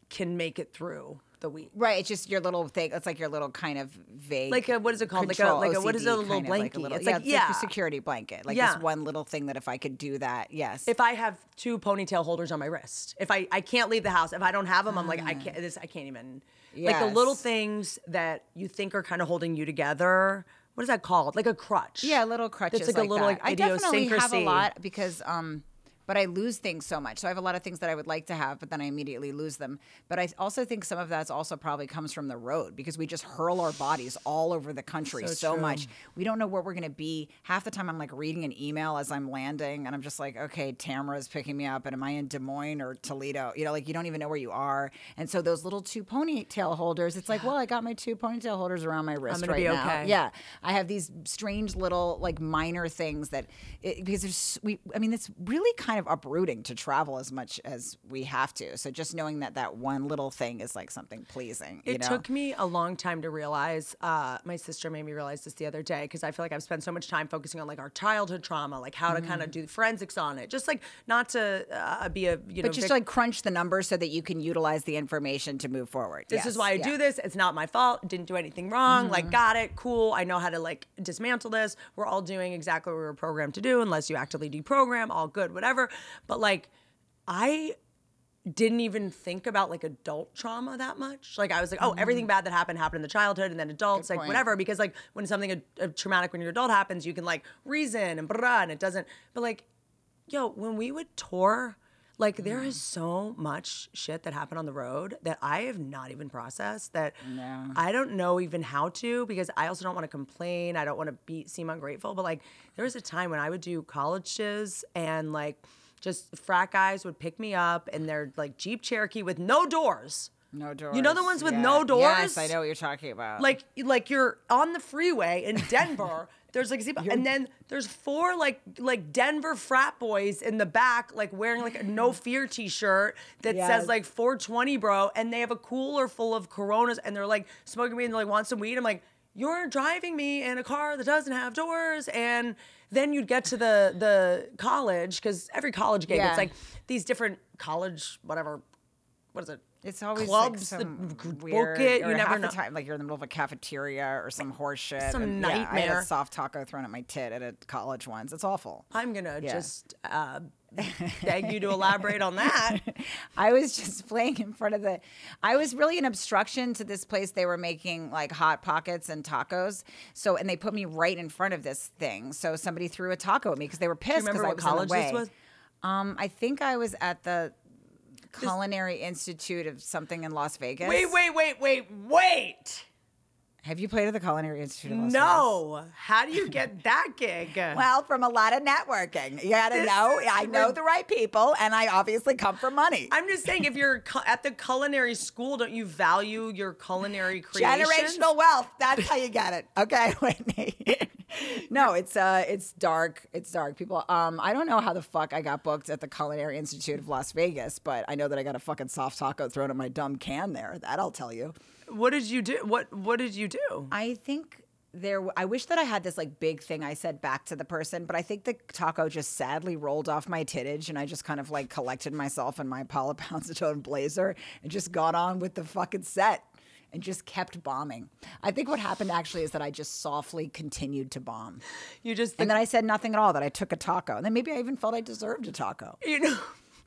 can make it through the week Right, it's just your little thing. It's like your little kind of vague, Like a- what is it called? Like a- like a- what is a little of, like a little- It's yeah, like- like yeah. a security blanket. Like Yeah. this one little thing that if I could do that, yes. if i have two ponytail holders on my wrist if i i can't leave the house if i don't have them i'm like i can't this i can't even like the little things that you think are kind of holding you together what is that called like a crutch yeah, little crutches. it's like, a little that. like I definitely have a lot because um, but I lose things so much. So I have a lot of things that I would like to have, but then I immediately lose them. But I also think some of that's also probably comes from the road because we just hurl our bodies all over the country So so, much. We don't know where we're gonna be. Half the time I'm like reading an email as I'm landing, and I'm just like, okay, Tamara's picking me up, and am I in Des Moines or Toledo? You know, like you don't even know where you are. And so those little two ponytail holders, it's like, well, I got my two ponytail holders around my wrist right be now. okay. Yeah, I have these strange little like minor things that it, because there's we. I mean, it's really kind of uprooting to travel as much as we have to. So just knowing that that one little thing is like something pleasing. you It know? took me a long time to realize. Uh, my sister made me realize this the other day because I feel like I've spent so much time focusing on like our childhood trauma, like how to kind Mm. of do forensics on it, just like not to uh, be a you know. But just vic- to, like crunch the numbers so that you can utilize the information to move forward. this is why I yeah. Mm-hmm. do this. It's not my fault. Didn't do anything wrong. Like, got it. Cool. I know how to like dismantle this. We're all doing exactly what we were programmed to do, unless you actively deprogram. All good, whatever. But like, I didn't even think about like adult trauma that much. Like I was like, oh, mm-hmm. everything bad that happened happened in the childhood, and then adults, like whatever. Because like when something a, a uh, traumatic when you're adult happens, you can like reason and blah, and it doesn't. But like, yo, when we would tour, like there mm. is so much shit that happened on the road that I have not even processed. That I don't know even how to because I also don't want to complain. I don't want to be seem ungrateful. But like there was a time when I would do college shiz and like just frat guys would pick me up in their like Jeep Cherokee with no doors. No doors. You know the ones with yeah. no doors? Yes, I know what you're talking about. Like like you're on the freeway in Denver. There's like a seatbelt, and then there's four like like Denver frat boys in the back, like wearing like a no fear T-shirt that Yes. says like 420, bro, and they have a cooler full of Coronas, and they're like smoking weed and they're like want some weed. I'm like, you're driving me in a car that doesn't have doors, and then you'd get to the the college because every college gig, Yeah. it's like these different college whatever. What is it? It's always clubs like that some book weird, it. or You never know. the time, like you're in the middle of a cafeteria or some horse shit. Some yeah, I had nightmare. a soft taco thrown at my tit at a college once. It's awful. I'm gonna Yeah. just uh, beg you to elaborate on that. I was just playing in front of the. I was really an obstruction to this place. They were making like hot pockets and tacos. So, and they put me right in front of this thing. So somebody threw a taco at me because they were pissed because I was college in the this way. was? Um, I think I was at the Culinary Institute of something in Las Vegas. Wait, wait, wait, wait, wait. Have you played at the Culinary Institute of Las Vegas? No. How do you get that gig? Well, from a lot of networking. You gotta This know. I know the right people, and I obviously come from money. I'm just saying, if you're cu- at the culinary school, don't you value your culinary creations? Generational wealth. That's how you get it. Okay, Whitney. no, it's uh it's dark. It's dark. People um I don't know how the fuck I got booked at the Culinary Institute of Las Vegas, but I know that I got a fucking soft taco thrown at my dumb can there. That I'll tell you. What did you do? What What did you do? I think there I wish that I had this like big thing I said back to the person, but I think the taco just sadly rolled off my tittage and I just kind of like collected myself in my Paula Poundstone blazer and just got on with the fucking set and just kept bombing. I think what happened actually is that I just softly continued to bomb. You just And then I said nothing at all, that I took a taco. And then maybe I even felt I deserved a taco. you know.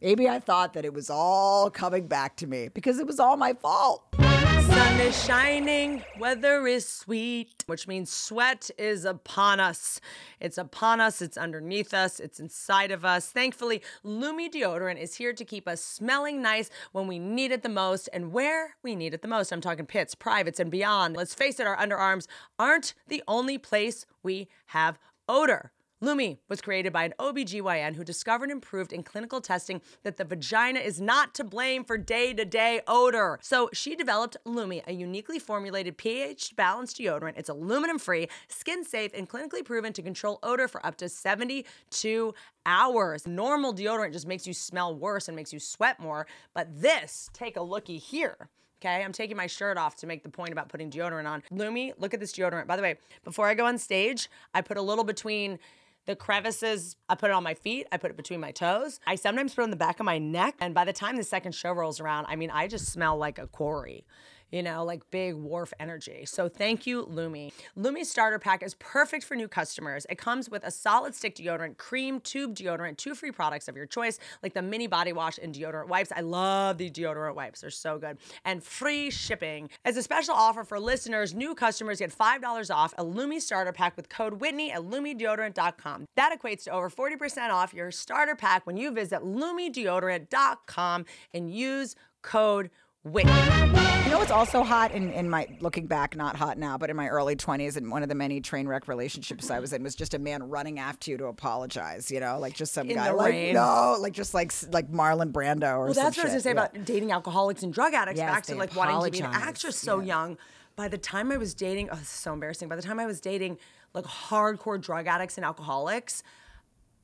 Maybe I thought that it was all coming back to me because it was all my fault. Sun is shining, weather is sweet, which means sweat is upon us. It's upon us, it's underneath us, it's inside of us. Thankfully, Lume deodorant is here to keep us smelling nice when we need it the most and where we need it the most. I'm talking pits, privates, and beyond. Let's face it, our underarms aren't the only place we have Odor. Lume was created by an OBGYN who discovered and proved in clinical testing that the vagina is not to blame for day to day odor. So she developed Lume, a uniquely formulated pH balanced deodorant. It's aluminum free, skin safe, and clinically proven to control odor for up to 72 hours. Normal deodorant just makes you smell worse and makes you sweat more. But this, take a looky here. Okay, I'm taking my shirt off to make the point about putting deodorant on. Lume, look at this deodorant. By the way, before I go on stage, I put a little between the crevices. I put it on my feet. I put it between my toes. I sometimes put it on the back of my neck. And by the time the second show rolls around, I mean, I just smell like a quarry you know, like big wharf energy. So thank you, Lume. Lume's starter pack is perfect for new customers. It comes with a solid stick deodorant, cream, tube deodorant, two free products of your choice, like the mini body wash and deodorant wipes. I love the deodorant wipes, they're so good. And free shipping. As a special offer for listeners, new customers get $5 off a Lume starter pack with code Whitney at lumedeodorant.com. That equates to over 40% off your starter pack when you visit lumedeodorant.com and use code Whitney. You know what's also hot in, in my looking back, not hot now, but in my early 20s, and one of the many train wreck relationships I was in was just a man running after you to apologize. You know, like just some In guy the like rain. no, like just like like Marlon Brando or something. Well, that's what I was gonna say Yeah. about dating alcoholics and drug addicts. Yes, back to like wanting to be an actress so Yeah. young. By the time I was dating, oh, so embarrassing. By the time I was dating like hardcore drug addicts and alcoholics,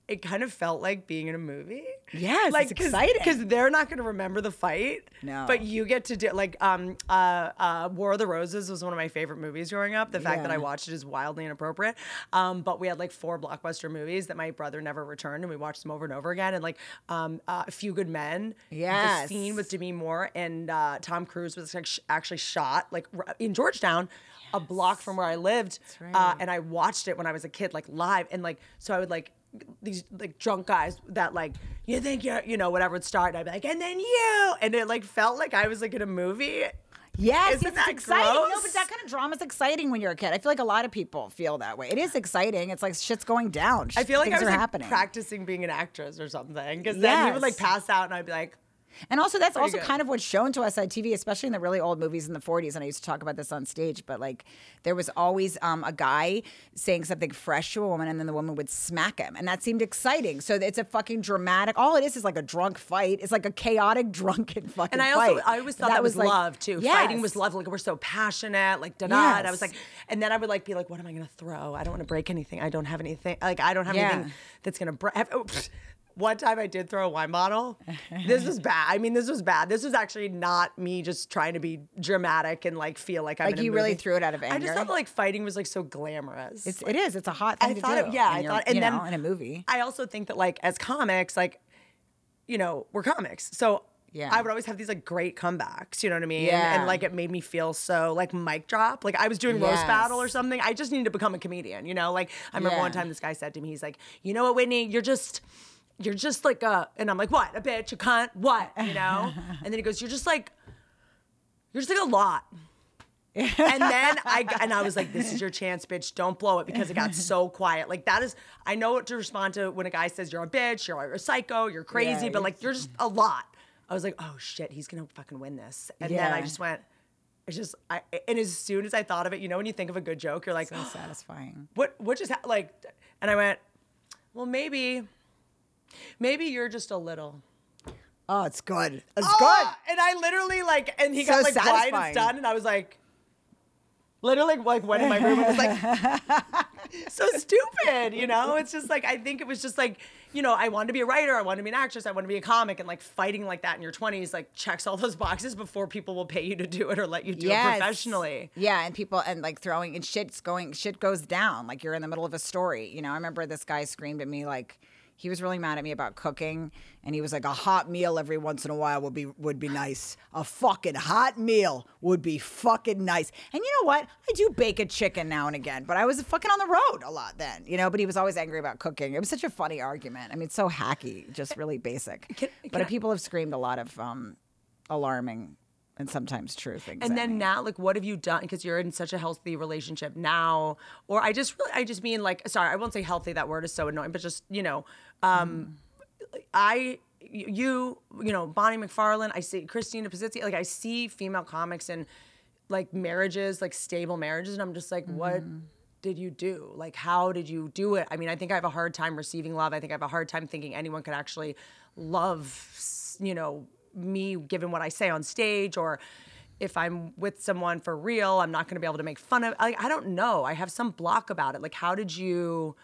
it kind of felt like being in a movie. Yes, like it's exciting. because they're not going to remember the fight. No. but you get to do like um uh, uh War of the Roses was one of my favorite movies growing up. The fact that I watched it is wildly inappropriate. Um, but we had like four blockbuster movies that my brother never returned, and we watched them over and over again. And like um, uh, A Few Good Men. Yes. the scene with Demi Moore and uh, Tom Cruise was like, sh- actually shot like r- in Georgetown, a block from where I lived. Uh, and I watched it when I was a kid, like live, and like so I would like these like drunk guys that like you think you're you know whatever would start. And I'd be like, and then you, and it like felt like I was like in a movie. Yes, Isn't it's that exciting. No, gross? but that kind of drama is exciting when you're a kid. I feel like a lot of people feel that way. It is exciting. It's like shit's going down. I feel like Things I was are like happening. practicing being an actress or something. Because then he would like pass out, and I'd be like. And also, that's Pretty also good. kind of what's shown to us on TV, especially in the really old movies in the 40s. And I used to talk about this on stage, but like there was always um, a guy saying something fresh to a woman, and then the woman would smack him. And that seemed exciting. So it's a fucking dramatic, all it is is like a drunk fight. It's like a chaotic, drunken fucking And I also, fight. I always thought that, was, like- love too. Fighting was love. Like we're so passionate, like da da. And I was like, and then I would like be like, what am I gonna throw? I don't want to break anything. I don't have anything. Like I don't have Yeah. anything that's gonna break. One time I did throw a wine bottle. This was bad. I mean, this was bad. This was actually not me just trying to be dramatic and like feel like I'm Like, you really through it out of anger. I just thought like fighting was like so glamorous. It's, it is. It's a hot thing I to thought, do. it, yeah, I thought, and you then know, in a movie. I also think that like as comics, like, you know, we're comics, so Yeah. I would always have these like great comebacks. You know what I mean? And, Yeah. and like it made me feel so like mic drop. Like I was doing roast battle or something. I just needed to become a comedian. You know, like I remember one time this guy said to me, he's like, you know what, Whitney, you're just. You're just like a, and I'm like, what? A bitch, a cunt, what? You know? and then he goes, you're just like, you're just like a lot. and then I and I was like, "This is your chance, bitch. Don't blow it," because it got so quiet. Like that is, I know what to respond to when a guy says you're a bitch, you're a psycho, you're crazy, Yeah, but like you're just a lot. I was like, "Oh shit, he's gonna fucking win this," and then I just went. It's just, I, and as soon as I thought of it, you know, when you think of a good joke, you're like, so satisfying. what what just ha-? like and i went well maybe maybe you're just a little Oh, it's good. It's oh, good. and i literally like and he So got like quiet and satisfying. stunned and i was like literally like went in my room and was like so stupid you know it's just like i think it was just like you know i wanted to be a writer i wanted to be an actress i wanted to be a comic and like fighting like that in your 20s like checks all those boxes before people will pay you to do it or let you do it professionally Yeah, and people and like throwing and shit's going shit goes down. Like you're in the middle of a story. You know, I remember this guy screamed at me like he was really mad at me about cooking and he was like a hot meal every once in a while would be would be nice. A fucking hot meal would be fucking nice. And you know what? I do bake a chicken now and again, but I was fucking on the road a lot then, you know, but he was always angry about cooking. It was such a funny argument. I mean, it's so hacky, just really basic. Can- but I- people have screamed a lot of um alarming and sometimes true things. and then now like what have you done because you're in such a healthy relationship now or i just really i just mean like sorry i won't say healthy that word is so annoying but just you know um i you you know bonnie mcfarlane i see christina Pazsitzky, like i see female comics and like marriages like stable marriages and i'm just like what did you do? Like, how did you do it? I mean, I think I have a hard time receiving love. I think I have a hard time thinking anyone could actually love, you know, me given what I say on stage or if I'm with someone for real, I'm not going to be able to make fun of. Like, I don't know. I have some block about it. Like, how did you?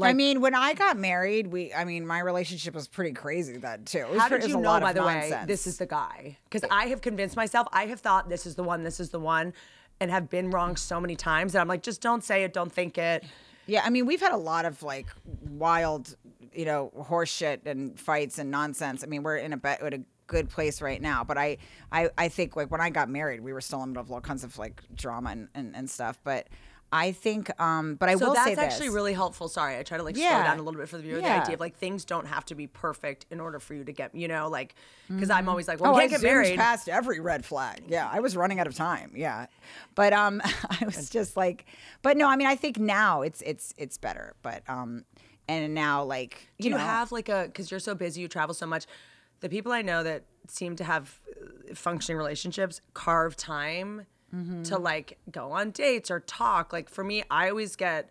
I mean, when I got married, we I mean, my relationship was pretty crazy then too. It was How did you know, by the way, this is the guy? Because I have convinced myself, I have thought this is the one, this is the one, and have been wrong so many times that I'm like, just don't say it, don't think it. Yeah, I mean, we've had a lot of like wild, you know, horse shit and fights and nonsense. I mean, we're in a bet at a good place right now. But I, I, I think like when I got married, we were still in the middle of all kinds of like drama and, and, and stuff. But I think, um, but I So will say this. that's actually really helpful. Sorry, I try to like slow Yeah. down a little bit for the viewer. Yeah. The idea of like things don't have to be perfect in order for you to get, you know, like because I'm always like, well, oh, you I can't get married. past every red flag. Yeah, I was running out of time. Yeah, but um, I was just like, but no, I mean, I think now it's it's it's better. But um, and now like Do you you know, have like a because you're so busy, you travel so much. The people I know that seem to have uh, functioning relationships carve time Mm-hmm. to like go on dates or talk. Like for me, I always get.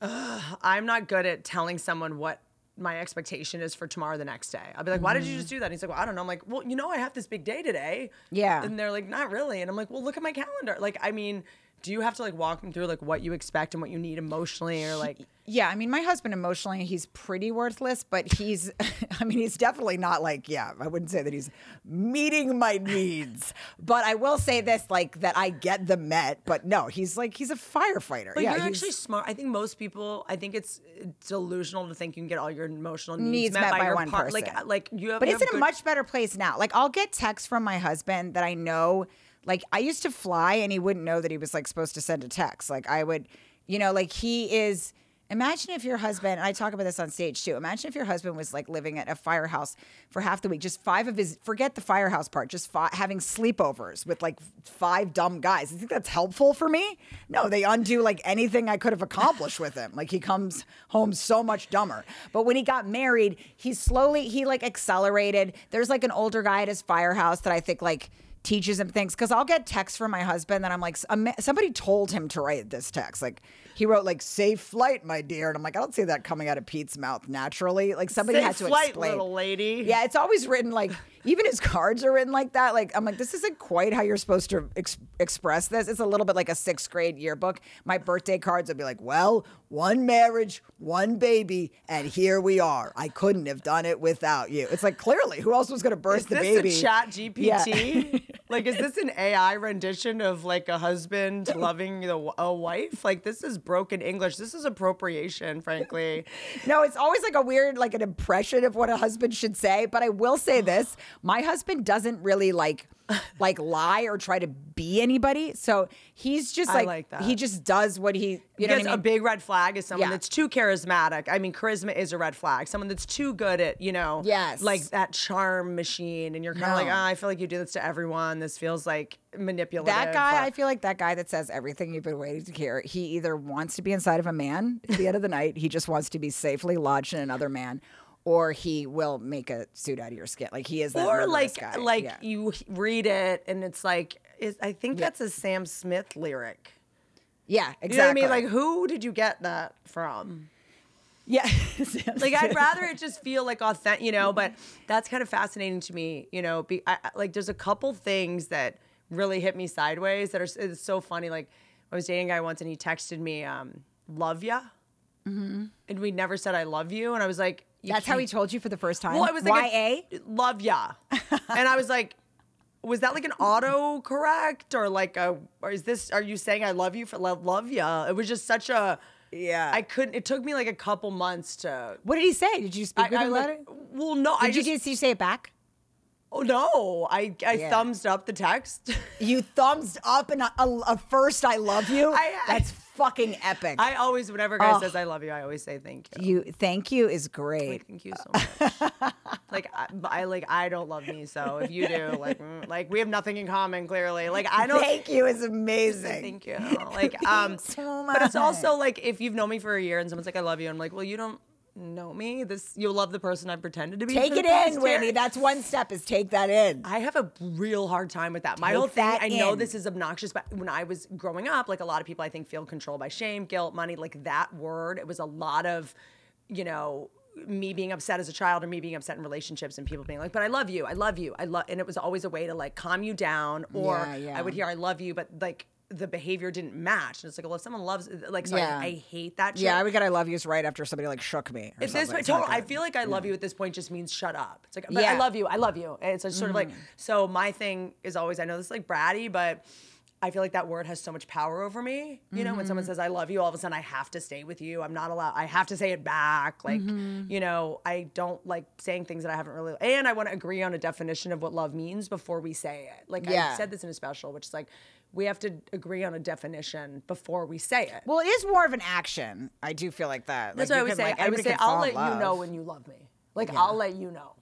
I'm not good at telling someone what my expectation is for tomorrow the next day. I'll be like, why did you just do that? And he's like, well, I don't know. I'm like, well, you know, I have this big day today. Yeah. And they're like, not really. And I'm like, well, look at my calendar. Like, I mean, do you have to like walk them through like what you expect and what you need emotionally or like Yeah, I mean, my husband emotionally, he's pretty worthless, but he's, I mean, he's definitely not like, yeah, I wouldn't say that he's meeting my needs. But I will say this, like, that I get the met, but no, he's like, he's a firefighter. But yeah, you're actually smart. I think most people. I think it's delusional to think you can get all your emotional needs, needs met, by, your one par- person. Like, like you have. But you it's have in a much better place now. Like, I'll get texts from my husband that I know, like, I used to fly and he wouldn't know that he was, like, supposed to send a text. Like, I would, you know, like, he is. Imagine if your husband, and I talk about this on stage too. Imagine if your husband was like living at a firehouse for half the week, just five of his, forget the firehouse part, just having sleepovers with like five dumb guys. You think that's helpful for me? No, they undo like anything I could have accomplished with him. Like he comes home so much dumber. But when he got married, he slowly, he like accelerated. There's like an older guy at his firehouse that I think like, teaches him things because I'll get texts from my husband that I'm like, somebody told him to write this text. Like, he wrote like "safe flight, my dear," and I'm like, I don't see that coming out of Pete's mouth naturally. Like somebody Safe had to flight, explain. little lady. Yeah, it's always written like even his cards are written like that. Like I'm like, this isn't quite how you're supposed to ex- express this. It's a little bit like a sixth grade yearbook. My birthday cards would be like, well, one marriage, one baby, and here we are. I couldn't have done it without you. It's like clearly, who else was going to birth Is the this baby? a chat Yeah. GPT? like, is this an AI rendition of like a husband loving the, a wife? Like, this is broken English. This is appropriation, frankly. No, it's always like a weird, like an impression of what a husband should say. But I will say this: my husband doesn't really like, like lie or try to be anybody. So he's just like, like that. he just does what he, you know because I mean? a big red flag is someone Yeah. that's too charismatic. I mean, charisma is a red flag. Someone that's too good at, you know, Yes. like that charm machine, and you're kind of like, oh, I feel like you do this to everyone. This feels like manipulative. that guy, but- I feel like that guy that says everything you've been waiting to hear. He either wants to be inside of a man at the end of the night, he just wants to be safely lodged in another man, or he will make a suit out of your skin. Like he is that or like guy. like Yeah. you read it and it's like is I think that's a Sam Smith lyric. yeah, exactly. You know what I mean? Like who did you get that from? yeah, Like I'd rather it just feel like authentic, you know. But that's kind of fascinating to me, you know. Be, I, like there's a couple things that really hit me sideways that are it's so funny. Like I was dating a guy once and he texted me, um, "Love ya," and we never said "I love you," and I was like, That's how he told you for the first time. Well, it was like YA. a, love ya, and I was like, was that like an auto correct or like a or is this are you saying I love you for love love ya? It was just such a Yeah. I couldn't. It took me like a couple months to. What did he say? Did you speak I, with I him about it? well, no, I you, just did you say it back? Oh no, I I Yeah. thumbs up the text. You thumbs up and a, a, a first I love you. I- I- That's fucking epic. I always, whenever a guy Oh. says I love you, I always say thank you. you thank you is Like, great. thank you so much. like I, I like I don't love me, so if you do, like mm, like we have nothing in common. Clearly, like I don't. Thank you is amazing. Thank you. Like, um, so but it's also like if you've known me for a year and someone's like, "I love you," I'm like, "Well, you don't know me. This you'll love the person I pretended to be. Take it in. Whitney. That's one step. Is take that in. I have a real hard time with that. My Take whole thing, I know this is obnoxious, but when I was growing up, like a lot of people I think feel controlled by shame, guilt, money, like that word, it was a lot of, you know, me being upset as a child or me being upset in relationships and people being like, but I love you, I love you, I love, and it was always a way to like calm you down or Yeah, yeah. I would hear I love you, but like the behavior didn't match. And it's like, well, if someone loves, like, so Yeah. I, I hate that shit. Yeah, I would get I love yous right after somebody like shook me. or At this something. point, It's total, I feel like I love you at this point just means shut up. It's like, but Yeah. I love you, I love you. And it's just sort of like, Mm-hmm. so my thing is always, I know this is like bratty, but I feel like that word has so much power over me. You know, when Mm-hmm. someone says I love you, all of a sudden I have to stay with you. I'm not allowed, I have to say it back. Like, Mm-hmm. you know, I don't like saying things that I haven't really, and I want to agree on a definition of what love means before we say it. Like, Yeah. I said this in a special, which is like, we have to agree on a definition before we say it. Well, it is more of an action. I do feel like that. That's like, what I would can, say. like, I would say I'll let you know when you love me. Like I'll let you know.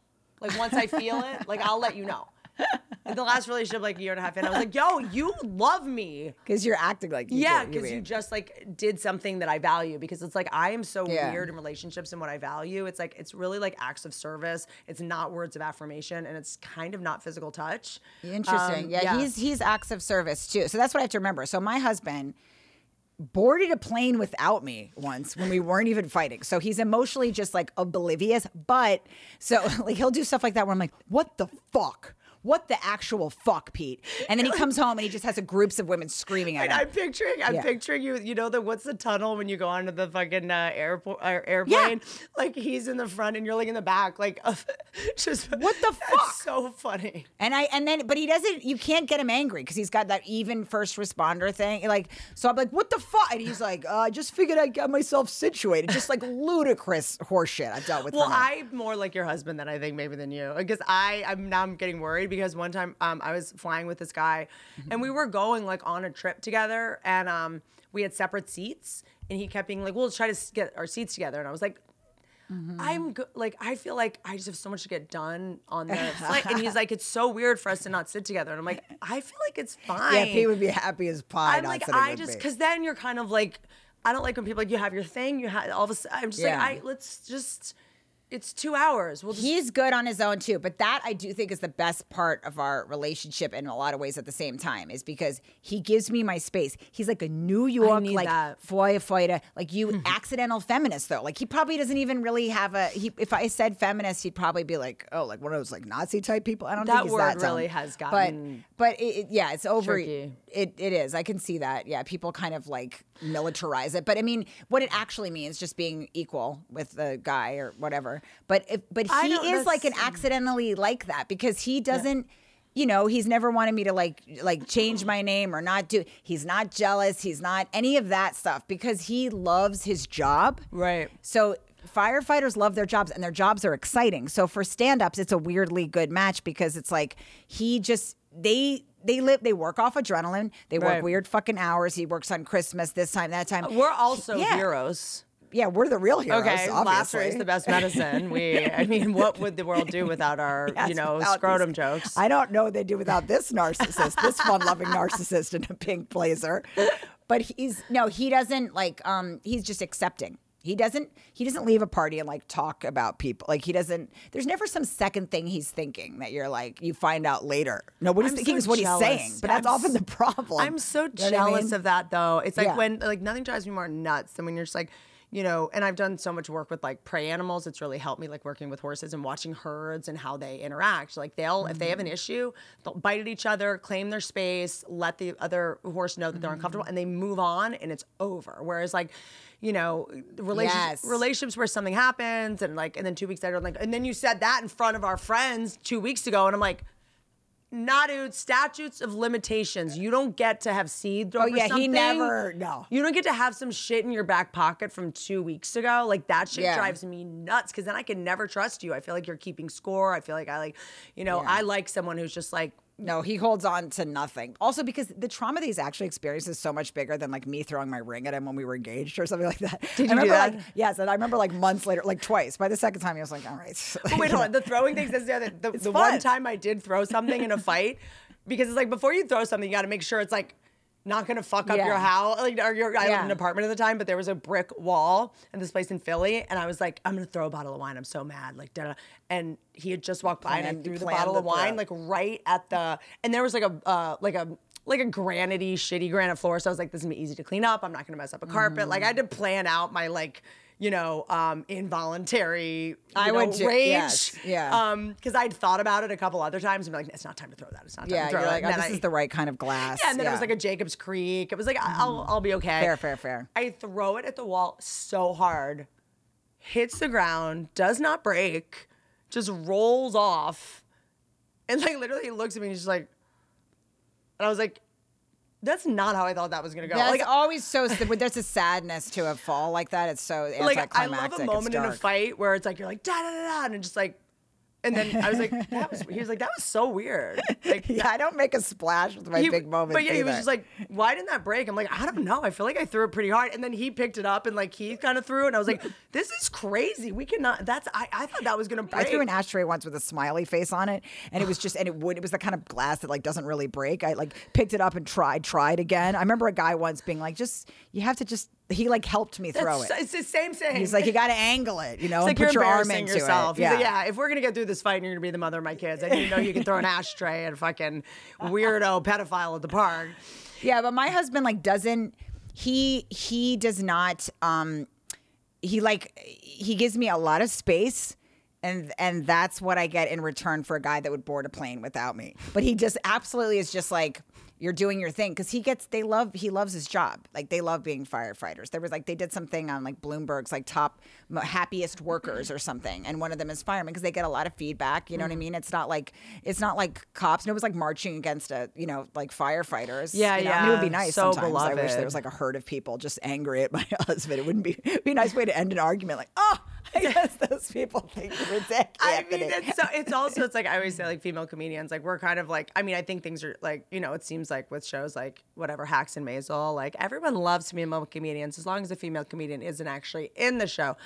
Like once I feel it, like I'll let you know. In the last relationship, like a year and a half in, I was like, "Yo, you love me." Because you're acting like you Yeah, because you just like did something that I value. Because it's like I am so Yeah. weird in relationships and what I value. It's like it's really like acts of service. It's not words of affirmation, and it's kind of not physical touch. Interesting. Um, yeah, he's he's acts of service too. So that's what I have to remember. So my husband boarded a plane without me once when we weren't even fighting. So he's emotionally just like oblivious. But so like he'll do stuff like that where I'm like, what the fuck? What the actual fuck, Pete? And then he comes home and he just has a groups of women screaming at And him. I'm picturing, I'm Yeah. picturing you. You know the what's the tunnel when you go onto the fucking uh, airport uh, airplane? Like he's in the front and you're like in the back. Like just What the fuck? so funny. And I and then but he doesn't you can't get him angry because he's got that even first responder thing. Like so I'm like, what the fuck? And he's like, uh, I just figured I got myself situated. Just like ludicrous horseshit I've dealt with. Well. I'm more like your husband than I think maybe than you because I I'm now I'm getting worried because one time um, I was flying with this guy and we were going like on a trip together and um we had separate seats and he kept being like, "We'll try to get our seats together," and I was like. I'm go- like I feel like I just have so much to get done on the flight, and he's like, it's so weird for us to not sit together, and I'm like, I feel like it's fine. yeah, Pete would be happy as pie. I'm like, I just because then you're kind of like, I don't like when people like you have your thing, you have all of a sudden. I'm just Yeah. like, I let's just, it's two hours. We'll just. He's good on his own too, but that I do think is the best part of our relationship in a lot of ways at the same time is because he gives me my space. He's like a New York like that. firefighter, like you accidental feminist though. Like he probably doesn't even really have a he if I said feminist, he'd probably be like, "Oh, like one of those like Nazi type people." I don't That think he's word that dumb. really has But gotten but it, it- yeah, it's over tricky. it it is. I can see that. Yeah, people kind of like militarize it, but I mean, what it actually means just being equal with the guy or whatever. But if, but he is like an mm. accidentally like that because he doesn't. You know, he's never wanted me to like like change my name or not do. He's not jealous. He's not any of that stuff because he loves his job. Right. So firefighters love their jobs and their jobs are exciting. So for stand-ups it's a weirdly good match because it's like he just they they live they work off adrenaline. They work weird fucking hours. He works on Christmas this time that time. We're also Yeah. heroes. Yeah, we're the real heroes. Okay, laughter obviously. is the best medicine. We, I mean, what would the world do without our, Yes, you know, scrotum these- jokes? I don't know what they do without this narcissist, this fun-loving narcissist in a pink blazer. But he's no, he doesn't like. Um, he's just accepting. He doesn't. He doesn't leave a party and like talk about people. Like he doesn't. There's never some second thing he's thinking that you're like you find out later. No, what he's I'm thinking so is what jealous. he's saying. But that's I'm often the problem. I'm so You know what I jealous mean? of that though. It's like Yeah. when like nothing drives me more nuts than when you're just like, you know, and I've done so much work with like prey animals. It's really helped me like working with horses and watching herds and how they interact. Like they'll if they have an Mm-hmm. issue, they'll bite at each other, claim their space, let the other horse know that they're uncomfortable, and they move on and it's over. Whereas like, you know, relationships Yes. relationships where something happens and like and then two weeks later, I'm like, and then you said that in front of our friends two weeks ago, and I'm like. Nah, dude. Statutes of limitations. You don't get to have seed over Oh, yeah, he never- no. You don't get to have some shit in your back pocket from two weeks ago. Like that shit Yeah. drives me nuts because then I can never trust you. I feel like you're keeping score. I feel like I like, you know, Yeah. I like someone who's just like, No, he holds on to nothing. Also, because the trauma that he's actually experienced is so much bigger than like me throwing my ring at him when we were engaged or something like that. Did you I do remember, that? Like, yes, and I remember like months later, like twice. By the second time, he was like, "All right." But wait, hold on. The throwing things. is the other. The, the one time I did throw something in a fight, because it's like before you throw something, you got to make sure it's like not gonna fuck up Yeah. your house. Like, or your, I lived in an apartment at the time, but there was a brick wall in this place in Philly, and I was like, I'm gonna throw a bottle of wine. I'm so mad, like, da. And he had just walked by, and I threw the bottle of wine, like right at the, and there was like a, uh, like a. Like a granity, shitty granite floor. So I was like, this is gonna be easy to clean up. I'm not gonna mess up a carpet. Like I had to plan out my like, you know, um, involuntary I know, would ju- rage. yes, yeah. Um, because I'd thought about it a couple other times and be like, it's not time to throw that. It's not time Yeah, to throw that. like, oh, this I- is the right kind of glass. yeah, and then it was like a Jacob's Creek. It was like I'll I'll be okay. Fair, fair, fair. I throw it at the wall so hard, hits the ground, does not break, just rolls off, and like literally he looks at me and he's just like, and I was like, that's not how I thought that was gonna go. That's like always so. There's a sadness to a fall like that, it's so it's like I love a moment in a fight where it's like you're like da da da da, and just like. And then I was like, that was, he was like, that was so weird. Like, Yeah, I don't make a splash with my he- big moments. But yeah, he was just like, "Why didn't that break?" I'm like, "I don't know. I feel like I threw it pretty hard." And then he picked it up and like he kind of threw it, and I was like, "This is crazy. We cannot." That's I, I thought that was gonna break. I threw an ashtray once with a smiley face on it, and it was just, and it would, it was the kind of glass that like doesn't really break. I like picked it up and tried, tried again. I remember a guy once being like, just, you have to just, he like helped me throw That's- it. It's the same thing. He's like, you got to angle it, you know, like put you're your arm into yourself. it. He's like, yeah, if we're gonna get through this fight, and you're gonna be the mother of my kids, and you know you can throw an ashtray at a fucking weirdo pedophile at the park. Yeah, but my husband like doesn't he he does not um he like he gives me a lot of space and and that's what I get in return for a guy that would board a plane without me. But he just absolutely is just like you're doing your thing because he gets they love he loves his job. Like they love being firefighters. There was like they did something on like bloomberg's like top happiest workers or something and one of them is firemen because they get a lot of feedback you know Mm-hmm. what i mean? It's not like it's not like cops no it was like marching against a you know like firefighters Yeah, you know? I mean, it would be nice So sometimes. I wish there was like a herd of people just angry at my husband. It wouldn't be be a nice way to end an argument like oh i guess those people think you're ridiculous I mean, it's so, it's also it's like I always say like female comedians like we're kind of like I mean I think things are like you know it seems like with shows like whatever Hacks and Maisel like everyone loves female comedians as long as the female comedian isn't actually in the show,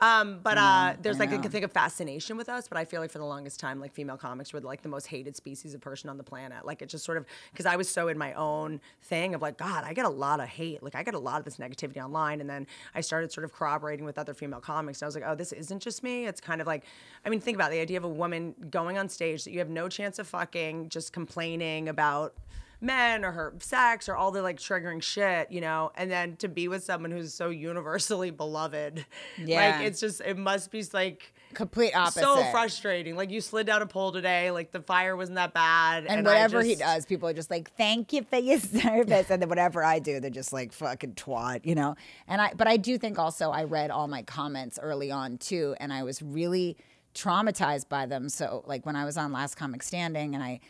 um, but uh, there's like a thing of fascination with us. But I feel like for the longest time like female comics were like the most hated species of person on the planet. Like it just sort of because I was so in my own thing of like God I get a lot of hate like I get a lot of this negativity online, and then I started sort of corroborating with other female comics. And I was like oh this isn't just me. It's kind of like I mean think about it, the idea of a woman going on stage that you have no chance of fucking, just complaining about men or her sex or all the like triggering shit, you know, and then to be with someone who's so universally beloved. Yeah. Like it's just it must be like complete opposite so frustrating. Like you slid down a pole today, like the fire wasn't that bad. and, I whatever he does, people are just like, "Thank you for your service," and then whatever I do, they're just like, "Fucking twat," you know. And I, but I do think also I read all my comments early on too, and I was really traumatized by them. So like when I was on Last Comic Standing, and I,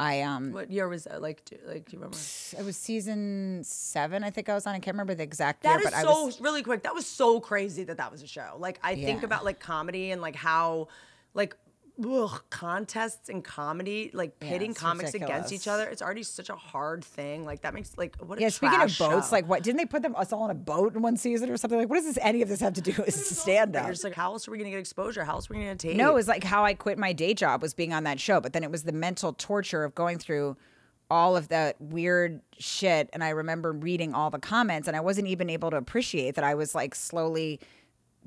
I um, What year was that? Like, do, like, do you remember? it was season seven, I think I was on. I can't remember the exact That year, but I so was. really quick. That was so crazy that that was a show. Like I think about like comedy and like how like ugh, contests and comedy like pitting it's comics against each other. It's already such a hard thing. Like that makes like what a Yeah, speaking of boats, show. like what didn't they put them us all on a boat in one season or something? Like, what does this any of this have to do with stand up? Just like, how else are we gonna get exposure? How else are we gonna take? No, it was like how I quit my day job was being on that show, but then it was the mental torture of going through all of that weird shit. And I remember reading all the comments, and I wasn't even able to appreciate that I was like slowly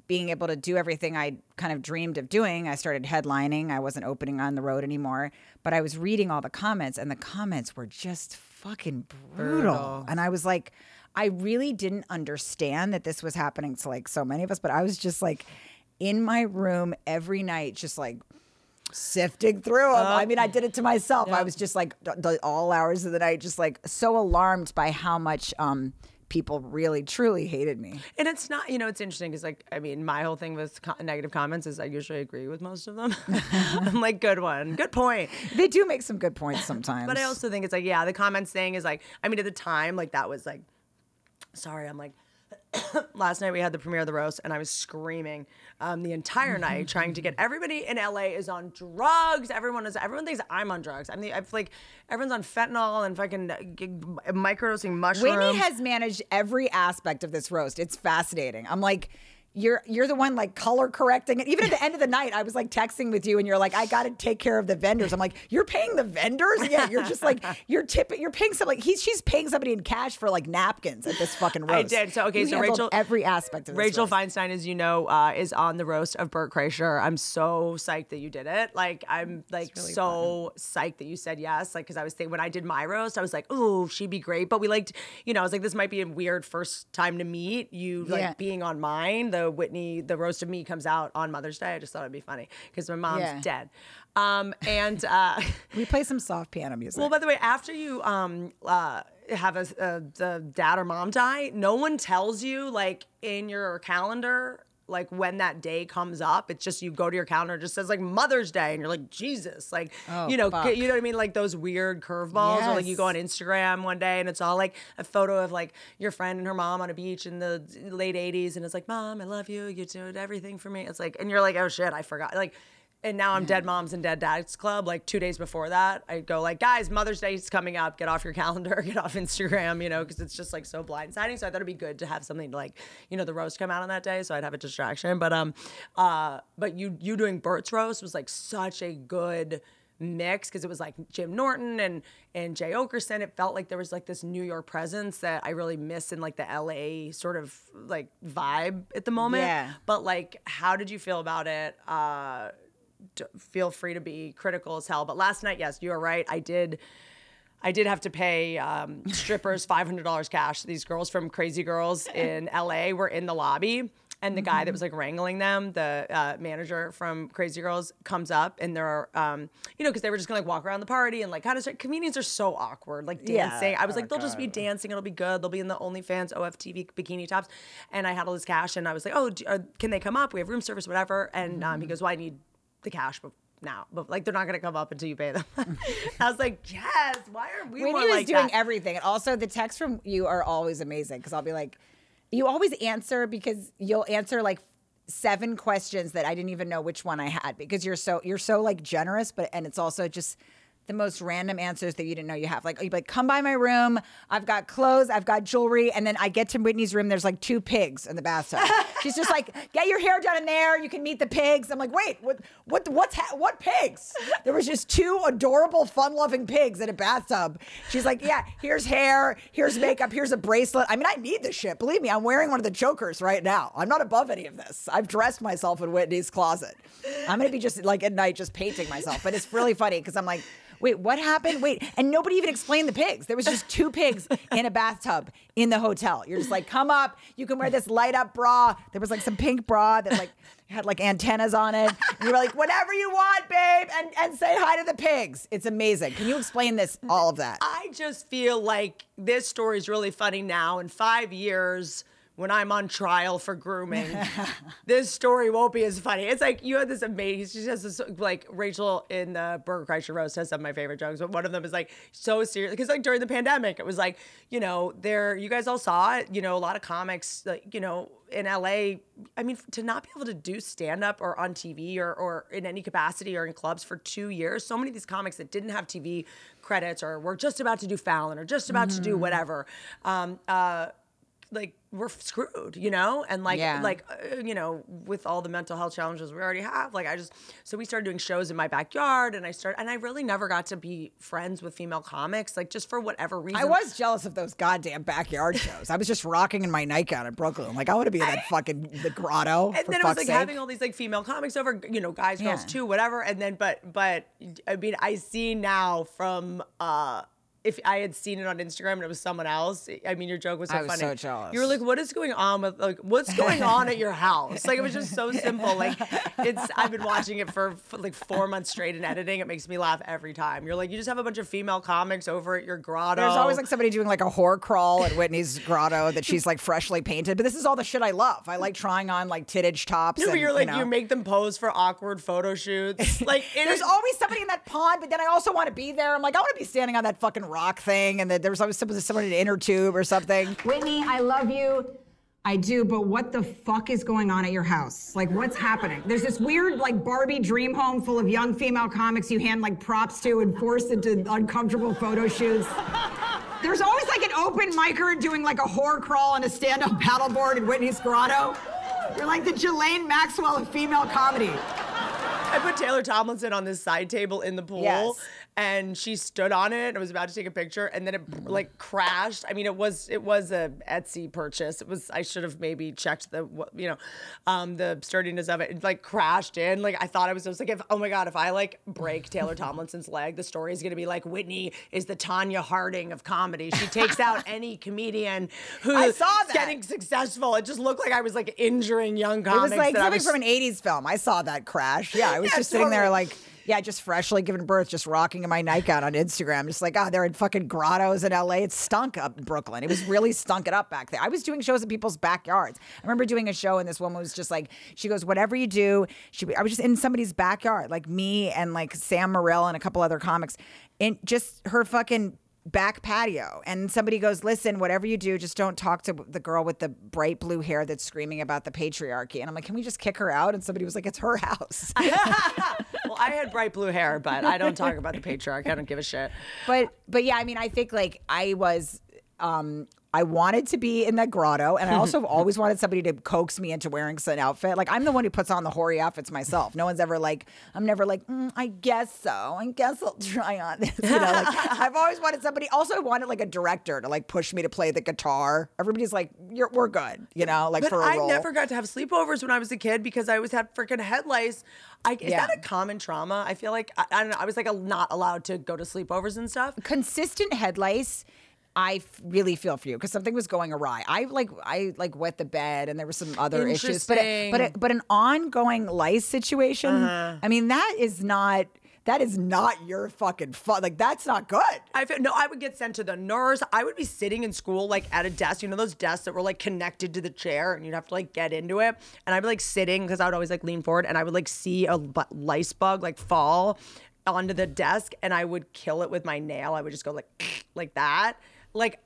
being able to do everything I kind of dreamed of doing. I started headlining. I wasn't opening on the road anymore, but I was reading all the comments, and the comments were just fucking brutal. And I was like, I really didn't understand that this was happening to like so many of us, but I was just like in my room every night, just like sifting through them. I mean, I did it to myself. I was just like all hours of the night, just like so alarmed by how much um, people really truly hated me. And it's not, you know, it's interesting because, like, I mean, my whole thing with co- negative comments is I usually agree with most of them. I'm like, good one, good point. They do make some good points sometimes. But I also think it's like, yeah, the comments thing is like, I mean, at the time, like, that was like, sorry, I'm like, last night we had the premiere of the roast and I was screaming um, the entire night trying to get everybody in LA is on drugs. Everyone is, everyone thinks I'm on drugs. I mean, I like everyone's on fentanyl and fucking uh, microdosing mushrooms. Whitney has managed every aspect of this roast. It's fascinating. I'm like, you're you're the one like color correcting it. Even at the end of the night, I was like texting with you, and you're like, I got to take care of the vendors. I'm like, you're paying the vendors? Yeah, you're just like you're tipping. You're paying somebody. He's she's paying somebody in cash for like napkins at this fucking roast. I did. So okay, You so Rachel, every aspect of this Rachel roast. Feinstein, as you know, uh, is on the roast of Bert Kreischer. I'm so psyched that you did it. Like I'm like so psyched that you said yes. Like because I was thinking when I did my roast, I was like, oh, she'd be great. But we liked, you know, I was like, this might be a weird first time to meet. You like Yeah. being on mine. The Whitney, the roast of me comes out on Mother's Day. I just thought it'd be funny because my mom's Yeah. dead. Um, and uh, We play some soft piano music. well, by the way, after you um uh have a, a the dad or mom die, no one tells you like in your calendar like when that day comes up. It's just you go to your calendar, it just says like Mother's Day, and you're like Jesus, like Oh, you know, fuck. you know what I mean, like those weird curveballs, or like you go on Instagram one day and it's all like a photo of like your friend and her mom on a beach in the late '80s, and it's like, Mom, I love you, you did everything for me. It's like, and you're like, oh shit, I forgot, like. And now I'm Dead Moms and Dead Dads Club. Like two days before that, I go like, guys, Mother's Day is coming up. Get off your calendar. Get off Instagram. You know, because it's just like so blindsiding. So I thought it'd be good to have something to like, you know, the roast come out on that day, so I'd have a distraction. But um, uh, but you you doing Bert's roast was like such a good mix because it was like Jim Norton and and Jay Oakerson. It felt like there was like this New York presence that I really miss in like the LA sort of like vibe at the moment. Yeah. But like, how did you feel about it? Uh, feel free to be critical as hell. But last night, yes, you are right. I did. I did have to pay um, strippers five hundred dollars cash. These girls from Crazy Girls in LA were in the lobby, and the guy that was like wrangling them, the uh, manager from Crazy Girls, comes up, and they're, um, you know, because they were just gonna like walk around the party and like kind of start. Comedians are so awkward, like Yeah. dancing. I was like, they'll just be dancing. It'll be good. They'll be in the OnlyFans OFTV bikini tops, and I had all this cash, and I was like, oh, do, uh, can they come up? We have room service, whatever. And um, he goes, well, I need the cash, but now, but like they're not gonna come up until you pay them. I was like, yes. Why are we Whitney was like doing that? everything. And also, the texts from you are always amazing because I'll be like, you always answer because you'll answer like seven questions that I didn't even know which one I had because you're so you're so like generous, but and it's also just the most random answers that you didn't know you have. Like you'd be like, come by my room. I've got clothes, I've got jewelry, and then I get to Whitney's room. There's like two pigs in the bathtub. She's just like, get your hair done in there. You can meet the pigs. I'm like, wait, what? What? What's ha- what pigs? There was just two adorable, fun-loving pigs in a bathtub. She's like, yeah, here's hair, here's makeup, here's a bracelet. I mean, I need this shit. Believe me, I'm wearing one of the chokers right now. I'm not above any of this. I've dressed myself in Whitney's closet. I'm gonna be just like at night just painting myself. But it's really funny because I'm like. Wait, what happened? Wait, and nobody even explained the pigs. There was just two pigs in a bathtub in the hotel. You're just like, come up. You can wear this light up bra. There was like some pink bra that like had like antennas on it. And you were like, whatever you want, babe, and and say hi to the pigs. It's amazing. Can you explain this? All of that. I just feel like this story is really funny now. In five years, when I'm on trial for grooming, this story won't be as funny. It's like you had this amazing. She has this like Rachel in the Bert Kreischer roast has some of my favorite jokes, but one of them is like so serious because like during the pandemic, it was like you know there you guys all saw it. You know a lot of comics like you know in LA. I mean to not be able to do stand up or on TV or or in any capacity or in clubs for two years. So many of these comics that didn't have TV credits or were just about to do Fallon or just about to do whatever. Um, uh, like we're screwed, you know, and like Yeah. like uh, you know with all the mental health challenges we already have. Like I just so we started doing shows in my backyard, and I started and I really never got to be friends with female comics, like just for whatever reason. I was jealous of those goddamn backyard shows. I was just rocking in my nightgown in Brooklyn. Like I want to be in that fucking the grotto. and then it was like sake. having all these like female comics over, you know, guys, girls Yeah. too, whatever. And then, but, but I mean, I see now from, uh, if I had seen it on Instagram and it was someone else, I mean, your joke was so I was funny. so jealous. You were like, "What is going on with like what's going on at your house?" Like it was just so simple. Like it's I've been watching it for, for like four months straight in editing. It makes me laugh every time. You're like, you just have a bunch of female comics over at your grotto. There's always like somebody doing like a whore crawl at Whitney's grotto that she's like freshly painted. But this is all the shit I love. I like trying on like tittage tops. No, and, you're like you, you, make them pose for awkward photo shoots. Like it There's is- always somebody in that pond, but then I also want to be there. I'm like, I want to be standing on that fucking rock thing, and then there was always someone someone in an inner tube or something. Whitney, I love you. I do, but what the fuck is going on at your house? Like, what's happening? There's this weird, like, Barbie dream home full of young female comics you hand, like, props to and force into uncomfortable photo shoots. There's always, like, an open micer doing, like, a whore crawl on a stand up paddleboard in Whitney's grotto. You're like the Ghislaine Maxwell of female comedy. I put Taylor Tomlinson on this side table in the pool, Yes. And she stood on it. and was about to take a picture, and then it like crashed. I mean, it was it was a Etsy purchase. It was I should have maybe checked the you know, um, the sturdiness of it. It like crashed in. Like I thought I was. I was like, if, oh my god, if I like break Taylor Tomlinson's leg, the story is gonna be like Whitney is the Tonya Harding of comedy. She takes out any comedian who's I saw that. getting successful. It just looked like I was like injuring young comics It was like something was- from an 80s film. I saw that crash. Yeah, I was Yeah, just sitting there like, yeah, just freshly given birth, just rocking in my nightgown on Instagram. Just like, oh, they're in fucking grottos in LA. It stunk up in Brooklyn. It was really stunk it up back there. I was doing shows in people's backyards. I remember doing a show and this woman was just like, she goes, whatever you do, she, I was just in somebody's backyard, like me and like Sam Morril and a couple other comics, and just her fucking back patio and somebody goes listen whatever you do just don't talk to the girl with the bright blue hair that's screaming about the patriarchy and i'm like can we just kick her out and somebody was like it's her house well, I had bright blue hair, but I don't talk about the patriarchy. I don't give a shit. but but yeah i mean i think like i was um I wanted to be in that grotto, and I also always wanted somebody to coax me into wearing some outfit. Like I'm the one who puts on the hoary outfits myself. No one's ever like, I'm never like, "Mm, I guess so. I guess I'll try on this. You know, like I've always wanted somebody. Also, I wanted like a director to like push me to play the guitar. Everybody's like, You're, we're good. You know, like But for a I role. never got to have sleepovers when I was a kid because I always had freaking head lice. I, is Yeah. that a common trauma? I feel like I, I don't know. I was like a, not allowed to go to sleepovers and stuff. consistent head lice I f- really feel for you because something was going awry. I like I like wet the bed and there were some other issues, but it, but it, but an ongoing lice situation. Uh-huh. I mean that is not that is not your fucking fun. Like that's not good. I feel, no, I would get sent to the nurse. I would be sitting in school like at a desk, you know those desks that were like connected to the chair, and you'd have to like get into it. And I'd be like sitting because I would always like lean forward, and I would like see a lice bug like fall onto the desk, and I would kill it with my nail. I would just go like like that. Like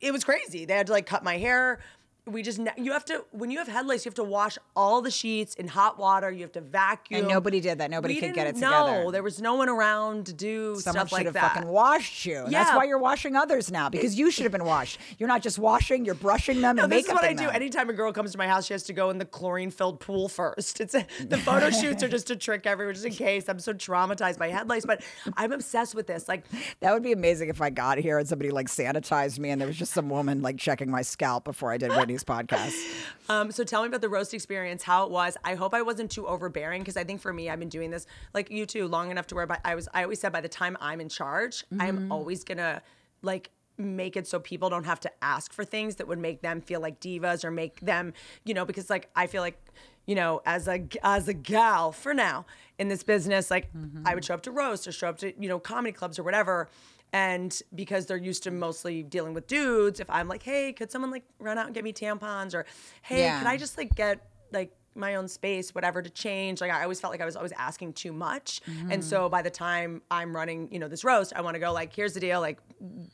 it was crazy. They had to like cut my hair. We just you have to when you have head lice, you have to wash all the sheets in hot water. You have to vacuum. And nobody did that. Nobody We could get it together. There was no one around to do Someone stuff should like have that. fucking washed you. And That's why you're washing others now because you should have been washed. You're not just washing, you're brushing them No, and this is what I do. them. Anytime a girl comes to my house, she has to go in the chlorine-filled pool first. It's a, the photo shoots are just to trick everyone, just in case. I'm so traumatized by head lice, but I'm obsessed with this. Like, That would be amazing if I got here and somebody like sanitized me and there was just some woman like checking my scalp before I did Whitney's podcast. um, so tell me about the roast experience, how it was. I hope I wasn't too overbearing because I think for me, I've been doing this like you too long enough to where by, I was. I always said by the time I'm in charge, I'm Mm-hmm. always gonna like make it so people don't have to ask for things that would make them feel like divas or make them, you know, because like I feel like, you know, as a as a gal for now in this business, like I would show up to roast or show up to you know comedy clubs or whatever. And because they're used to mostly dealing with dudes, if I'm like, hey, could someone like run out and get me tampons? Or hey, Yeah. could I just like get like my own space, whatever, to change. Like I always felt like I was always asking too much. And mm. so by the time I'm running, you know, this roast, I want to go like, here's the deal, like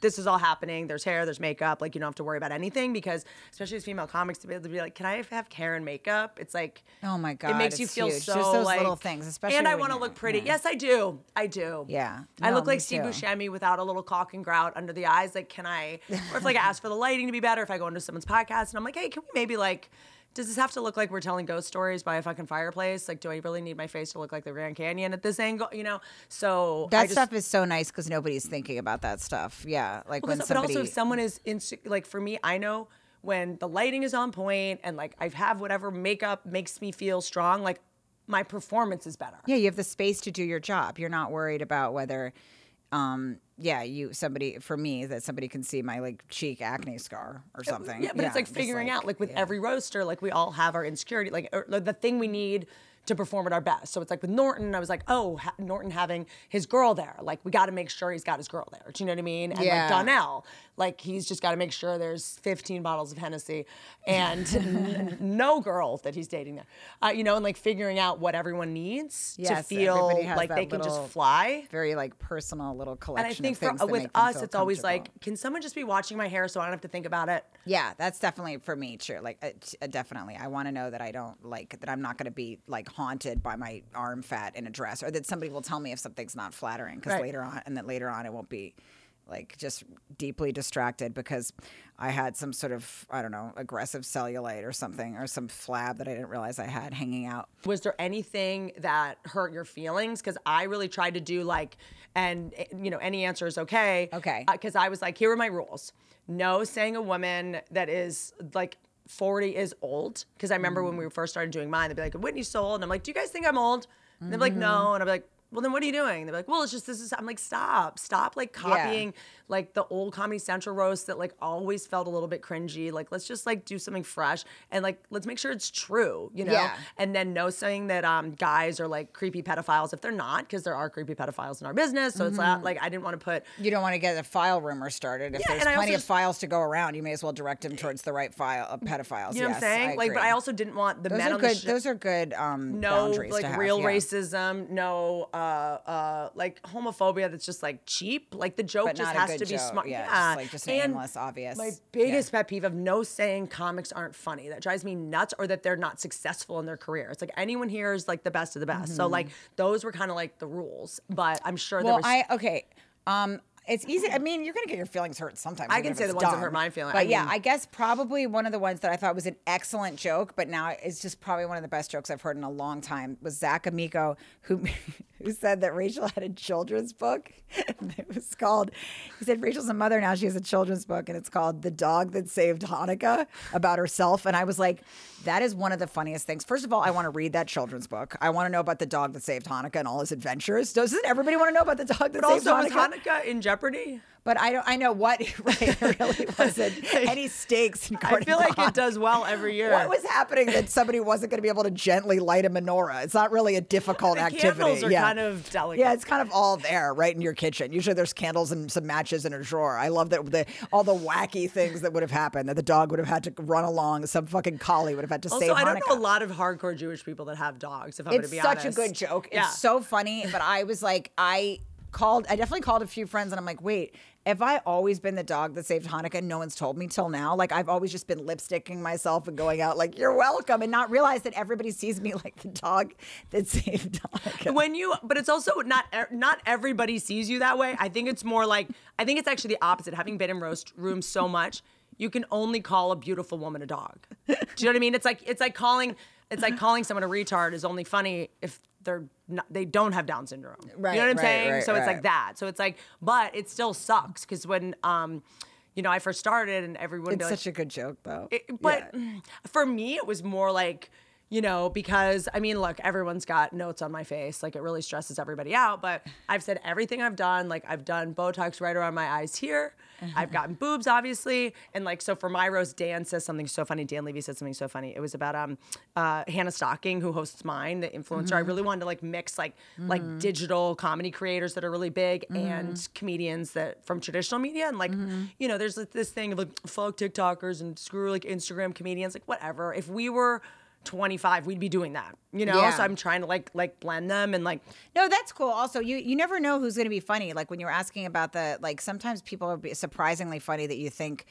this is all happening. There's hair, there's makeup. Like you don't have to worry about anything because especially as female comics to be able to be like, can I have hair and makeup? It's like Oh my god, it makes you feel huge. so Just those like, little things, especially And I want to look pretty. yeah. Yes, I do. I do. Yeah. I look like Steve too. Buscemi without a little caulk and grout under the eyes. Like, can I? Or if like I ask for the lighting to be better, if I go into someone's podcast and I'm like, hey, can we maybe like. Does this have to look like we're telling ghost stories by a fucking fireplace? Like, do I really need my face to look like the Grand Canyon at this angle? You know, so That just, stuff is so nice because nobody's thinking about that stuff. Yeah, like when because- somebody. But also, if someone is inse- like for me, I know when the lighting is on point and like I have whatever makeup makes me feel strong, like my performance is better. yeah, you have the space to do your job. You're not worried about whether, um, yeah, you somebody for me that somebody can see my like cheek acne scar or something. Yeah, but it's like figuring out, like with yeah. every roaster, like we all have our insecurity, like or, like, the thing we need to perform at our best. So it's like with Norton, I was like, oh, ha- Norton having his girl there, like we got to make sure he's got his girl there. Do you know what I mean? And Yeah. like Donnell, like he's just got to make sure there's 15 bottles of Hennessy and n- no girl that he's dating there. Uh, you know, and like figuring out what everyone needs to feel like they can just fly. very like personal little collection. And I think for, with us, it's always like, can someone just be watching my hair so I don't have to think about it? Yeah, that's definitely for me true. Like, uh, uh, definitely, I want to know that I don't like that. I'm not going to be like haunted by my arm fat in a dress, or that somebody will tell me if something's not flattering because Right. later on, and that later on it won't be like just deeply distracted because I had some sort of I don't know aggressive cellulite or something or some flab that I didn't realize I had hanging out. Was there anything that hurt your feelings? Because I really tried to do like, and eh, you know, any answer is okay. Okay. Because I was like, here are my rules. No saying a woman that is like 40 is old. Because I remember when we mm. first started doing mine, they'd be like, Whitney's so old. And I'm like, do you guys think I'm old? And they'd be like, no. And I'd be like, well, then what are you doing? They're like, well, it's just this is. I'm like, stop, stop, like copying like the old Comedy Central roast that like always felt a little bit cringy. Like, let's just like do something fresh and like let's make sure it's true, you know. Yeah. And then no saying that um guys are like creepy pedophiles if they're not, because there are creepy pedophiles in our business. So it's not like I didn't want to put You don't want to get a file rumor started. If Yeah, there's plenty of just- files to go around, you may as well direct them towards the right file uh, pedophiles. you know yes, what I'm saying? Like, but. I also didn't want the those men are on good. the show. those are good um, no boundaries like to have, real yeah. racism, no uh like homophobia that's just like cheap. Like the joke just has to be smart. Yeah, Yeah, just like just an And obvious. My Yeah. biggest pet peeve of no saying comics aren't funny. That drives me nuts, or that they're not successful in their career. It's like anyone here is like the best of the best. So like those were kind of like the rules. But I'm sure there Mm-hmm. Well, was. I okay. Um, it's easy. I mean, you're gonna get your feelings hurt sometimes. I can say the ones that hurt my feelings. But I yeah, I guess probably one of the ones that I thought was an excellent joke, but now it's just probably one of the best jokes I've heard in a long time was Zac Amico, who who said that Rachel had a children's book. it was called. He said Rachel's a mother now. She has a children's book, and it's called "The Dog That Saved Hanukkah" about herself. And I was like, that is one of the funniest things. First of all, I want to read that children's book. I want to know about the dog that saved Hanukkah and all his adventures. Doesn't everybody want to know about the dog that but saved also, was Hanukkah? Hanukkah in jeopardy? But I don't. I know what. Right, there really wasn't any stakes in I feel like it does well every year. What was happening that somebody wasn't going to be able to gently light a menorah? It's not really a difficult The activity. candles are yeah. kind of delicate. Yeah, it's kind of all there, right in your kitchen. Usually, there's candles and some matches in a drawer. I love that the all the wacky things that would have happened. That the dog would have had to run along. Some fucking collie would have had to Also, save I don't Hanukkah. know a lot of hardcore Jewish people that have dogs. If I'm going it's to be such a good joke. Yeah. It's so funny. But I was like, I called. I definitely called a few friends, and I'm like, wait. Have I always been the dog that saved Hanukkah? No one's told me till now. Like I've always just been lipsticking myself and going out like "You're welcome," and not realize that everybody sees me like the dog that saved Hanukkah. when you but it's also not e- not everybody sees you that way i think it's more like i think it's actually the opposite having been in roast rooms so much you can only call a beautiful woman a dog do you know what i mean it's like it's like calling it's like calling someone a retard is only funny if they're not, they don't have down syndrome. Right, you know what i'm right, saying? right, so it's like that. So it's like but it still sucks because when um you know i first started and everyone It's like, such a good joke, though. it- but for me, it was more like, you know, because I mean, look, everyone's got notes on my face. Like, it really stresses everybody out. But I've said everything I've done. Like, I've done Botox right around my eyes here. I've gotten boobs, obviously. And like, so for my roast, Dan says something so funny. Dan Levy said something so funny. It was about um, uh, Hannah Stocking, who hosts mine, the influencer. I really wanted to like mix like like digital comedy creators that are really big and comedians that from traditional media. And like, you know, there's like, this thing of like fuck TikTokers and screw like Instagram comedians, like whatever. If we were 25, we'd be doing that, you know? Yeah. So I'm trying to like like blend them and like No, that's cool. Also, you you never know who's going to be funny. Like when you were asking about the like, sometimes people are surprisingly funny that you think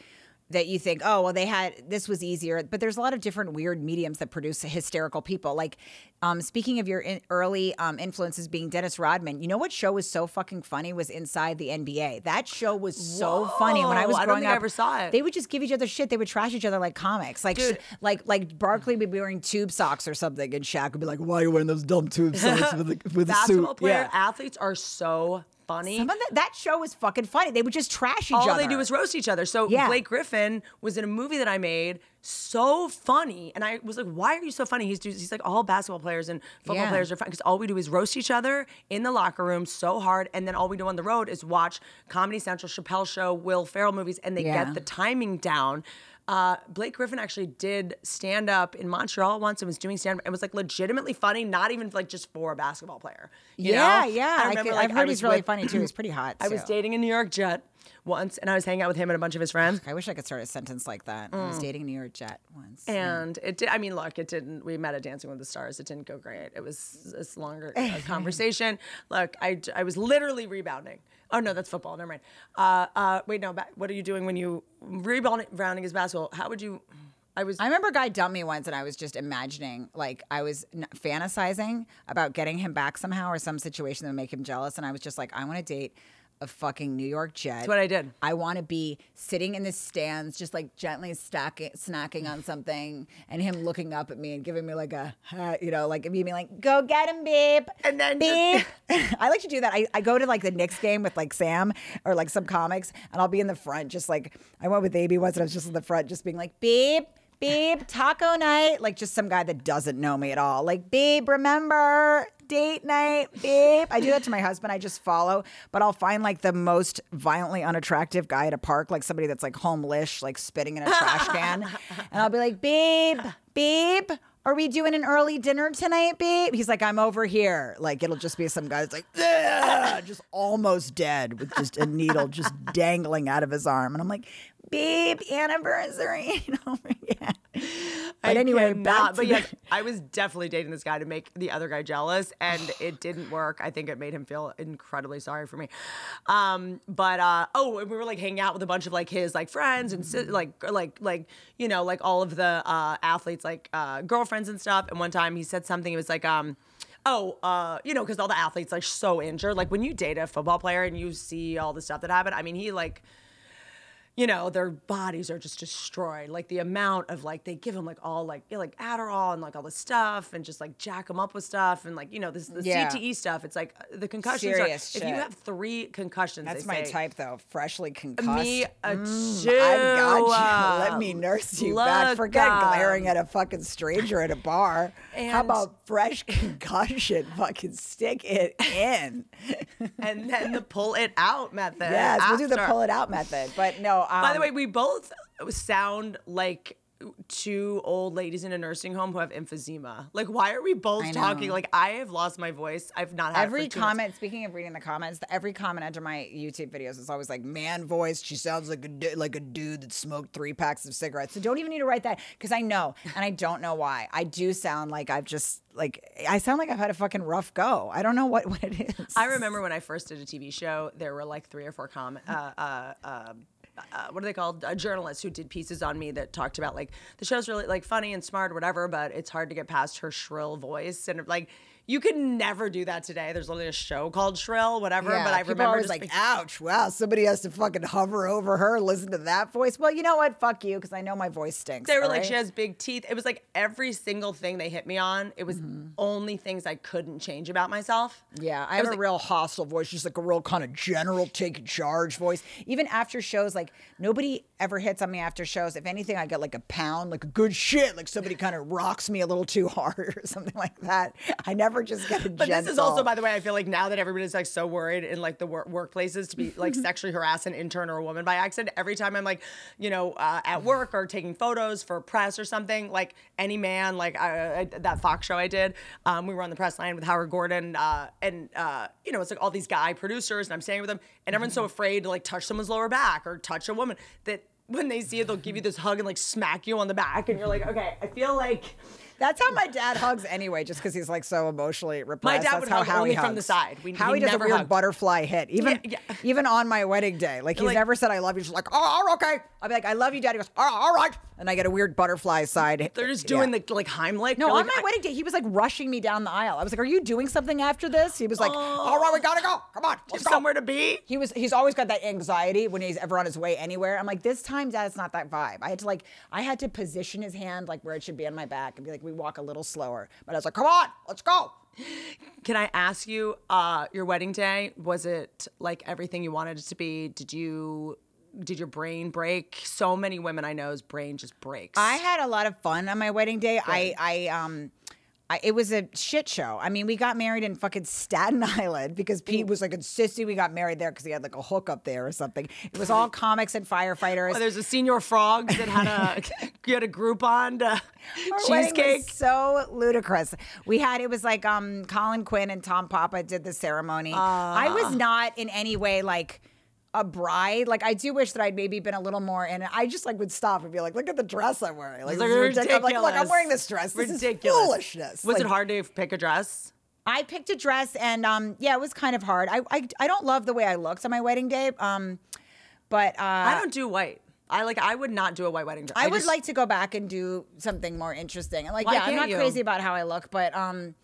that you think, oh well, they had this was easier. But there's a lot of different weird mediums that produce hysterical people. Like, um, speaking of your in, early um, influences being Dennis Rodman, you know what show was so fucking funny was Inside the NBA. That show was so funny when I was I don't growing I up. ever saw it. They would just give each other shit. They would trash each other like comics. Like, Dude. like like Barkley would be wearing tube socks or something, and Shaq would be like, "Why are you wearing those dumb tube socks with a, with a basketball suit?" player Yeah. athletes are so funny. Some of that that show was fucking funny. They would just trash each all other. All they do is roast each other. So Yeah. Blake Griffin was in a movie that I made, so funny, and I was like, "Why are you so funny?" He's he's like all basketball players and football Yeah. players are funny because all we do is roast each other in the locker room so hard, and then all we do on the road is watch Comedy Central, Chappelle Show, Will Ferrell movies, and they Yeah. get the timing down. Uh, Blake Griffin actually did stand up in Montreal once and was doing stand up. It was like legitimately funny, not even like just for a basketball player. yeah, know? yeah. I remember, could, like, I've I heard he's really with- funny too. He's pretty hot. I was dating a New York Jet once, and I was hanging out with him and a bunch of his friends. I wish I could start a sentence like that. I was dating a New York Jet once. Mm. And it did. I mean, look, it didn't. We met at Dancing with the Stars. It didn't go great. It was this longer uh, conversation. Look, I, I was literally rebounding. Oh no, that's football. Never mind. Uh, uh, wait, no. What are you doing when you rebounding? Rebounding is basketball. How would you? I was. I remember a guy dumped me once, and I was just imagining, like, I was n- fantasizing about getting him back somehow or some situation that would make him jealous. And I was just like, I want to date a fucking New York jet. That's what I did. I want to be sitting in the stands, just like gently stacking, snacking on something, and him looking up at me and giving me like a, uh, you know, like me being like, "Go get him, babe." And then babe. just- I like to do that. I, I go to like the Knicks game with like Sam or like some comics, and I'll be in the front, just like I went with AB once, and I was just in the front, just being like, "Babe." Babe, taco night. Like just some guy that doesn't know me at all. Like, babe, remember date night, babe. I do that to my husband. I just follow, but I'll find like the most violently unattractive guy at a park, like somebody that's like homeless, like spitting in a trash can. And I'll be like, babe, babe, are we doing an early dinner tonight, babe? He's like, I'm over here. Like, it'll just be some guy that's like, "Ugh," just almost dead with just a needle just dangling out of his arm. And I'm like, babe, anniversary. You know, yeah. But I anyway, back to but the- yeah, I was definitely dating this guy to make the other guy jealous, and it didn't work. I think it made him feel incredibly sorry for me. Um, but uh, oh, and we were like hanging out with a bunch of like his like friends and si- like like like you know like all of the uh, athletes like uh, girlfriends and stuff. And one time he said something. It was like um. Oh, uh, you know, because all the athletes like so injured. Like when you date a football player and you see all the stuff that happened. I mean, he like you know, their bodies are just destroyed. Like the amount of like they give them like all like you know, like Adderall and like all this stuff and just like jack them up with stuff and like you know this the Yeah. CTE stuff. It's like the concussions. Serious are, If you have three concussions, That's my say, type, though. Freshly concussed. Me a Mm, too. I got you. Let me nurse you back. Look, Forget um, glaring at a fucking stranger at a bar. How about fresh concussion? fucking stick it in. and then the pull it out method. yes, we'll do the pull it out method. But no. Um, By the way, we both sound like two old ladies in a nursing home who have emphysema. Like, why are we both talking? Like, I have lost my voice. I've not had Every two months. comment, speaking of reading the comments, every comment under my YouTube videos is always like man voice. She sounds like a like a dude that smoked three packs of cigarettes. So don't even need to write that because I know, and I don't know why. I do sound like I've just like I sound like I've had a fucking rough go. I don't know what what it is. I remember when I first did a TV show, there were like three or four comment, uh, uh, uh, uh, what are they called? A journalist who did pieces on me that talked about like the show's really like funny and smart or whatever, but it's hard to get past her shrill voice and like you can never do that today. There's literally a show called Shrill, whatever. Yeah, but I remember just like, being- ouch, wow, somebody has to fucking hover over her, listen to that voice. Well, you know what? Fuck you, because I know my voice stinks. They were like, right? she has big teeth. It was like every single thing they hit me on. It was Mm-hmm. only things I couldn't change about myself. Yeah, I It have a like- real hostile voice, just like a real kind of general take charge voice. Even after shows, like nobody ever hits on me after shows. If anything, I get like a pound, like a good shit, like somebody kind of rocks me a little too hard or something like that. I never just get a But gentle. this is also, by the way, I feel like now that everybody's like so worried in like the work workplaces to be like sexually harass an intern or a woman by accident. Every time I'm like, you know, uh, at work or taking photos for press or something, like any man, like I, I, that Fox show I did, um, we were on the press line with Howard Gordon, uh, and uh, you know, it's like all these guy producers, and I'm standing with them, and everyone's so afraid to like touch someone's lower back or touch a woman that. When they see it, they'll give you this hug and like smack you on the back, and you're like, okay, I feel like That's how my dad hugs anyway, just because he's like so emotionally repressed. dad That's would how hug Howie only hugs. from the side. We- Howie he does a weird hugged. butterfly hit, even Yeah, yeah. even on my wedding day. Like he's Like- never said I love you. He's just like, oh, oh, okay. I'll be like, I love you, dad. He goes, oh, all right, and I get a weird butterfly side. they're just Yeah. doing the like Heimlich. No, You're on like, my I- wedding day, he was like rushing me down the aisle. I was like, "Are you doing something after this?" He was like, oh. "All right, we gotta go. Come on, let's go." somewhere to be. He was. He's always got that anxiety when he's ever on his way anywhere. I'm like, this time, Dad, it's not that vibe. I had to like, I had to position his hand like where it should be on my back and be like, we walk a little slower. But I was like, come on, let's go. Can I ask you, uh, your wedding day was it like everything you wanted it to be? Did you did your brain break? So many women I know's brain just breaks. I had a lot of fun on my wedding day. I, I, um, I, it was a shit show. I mean, we got married in fucking Staten Island because Pete was like insisting we got married there because he had like a hookup there or something. It was all comics and firefighters. Oh, there's a Señor Frog's that had a you had a Groupon to Our cheesecake. was so ludicrous. We had it was like um Colin Quinn and Tom Papa did the ceremony. I was not in any way like a bride. Like I do wish that I'd maybe been a little more in it. I just like would stop and be like, look at the dress I'm wearing. Like, this is ridiculous. I'm like, look, I'm wearing this dress. This Ridiculous. is foolishness. Was Like, it hard to pick a dress? I picked a dress and um yeah, it was kind of hard. I I, I don't love the way I looked on my wedding day. Um but uh I don't do white. I like. I would not do a white wedding dress. I, would just- like to go back and do something more interesting. And like, Why yeah, I'm not you? crazy about how I look, but um,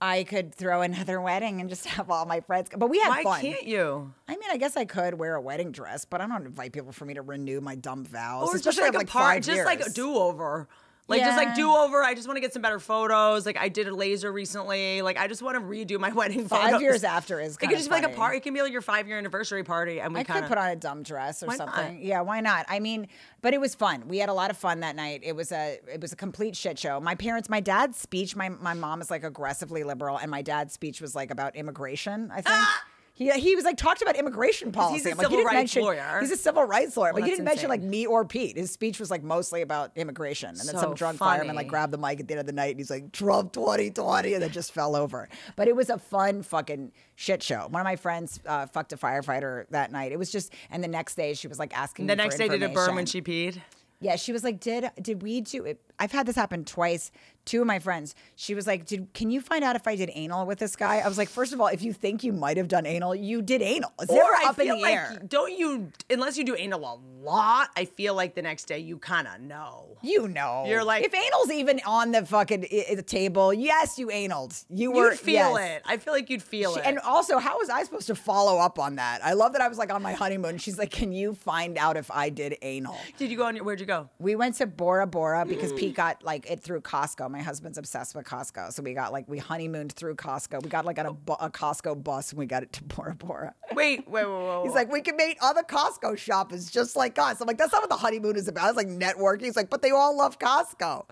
I could throw another wedding and just have all my friends. But we had Why fun. can't you? I mean, I guess I could wear a wedding dress, but I don't invite people for me to renew my dumb vows. Or just especially like at, a like part, just like a do over. Like just like do over. I just want to get some better photos. Like I did a laser recently. Like I just want to redo my wedding Five photos. years after is It kind could just be like a party. It can be like your five year anniversary party, and we I kind could of put on a dumb dress or Why not? something. Yeah, why not? I mean, but it was fun. We had a lot of fun that night. It was a it was a complete shit show. My parents, my dad's speech, my my mom is like aggressively liberal, and my dad's speech was like about immigration. I think. He, he was like talked about immigration policy. he's a I'm civil rights mention, lawyer. He's a civil rights lawyer, Well, but he didn't mention like me or Pete. His speech was like mostly about immigration, and then some drunk fireman like grabbed the mic at the end of the night, and he's like, "Trump 2020," and then just fell over. But it was a fun fucking shit show. One of my friends uh, fucked a firefighter that night. It was just, and the next day she was like asking. The next day did a burn when she peed. Yeah, she was like, "Did did we do it?" I've had this happen twice. Two of my friends. She was like, "Did can you find out if I did anal with this guy?" I was like, first of all, if you think you might have done anal, you did anal. It's never Or I up in feel the like air. don't you unless you do anal a lot. I feel like the next day you kind of know. You know, You're like- if anal's even on the fucking i- the table, yes, you analed. You were You'd feel yes. it. I feel like you'd feel She- it. and also, how was I supposed to follow up on that? I love that I was like on my honeymoon. She's like, "Can you find out if I did anal?" did you go on your? Where'd you go? We went to Bora Bora because Pete got like it through Costco. My husband's obsessed with Costco, so we got like we honeymooned through Costco. We got like on a, bu- a Costco bus and we got it to Bora Bora. Wait, wait, wait, wait. He's like, we can make other Costco shoppers just like us. I'm like, that's not what the honeymoon is about. It's like networking. He's like, but they all love Costco.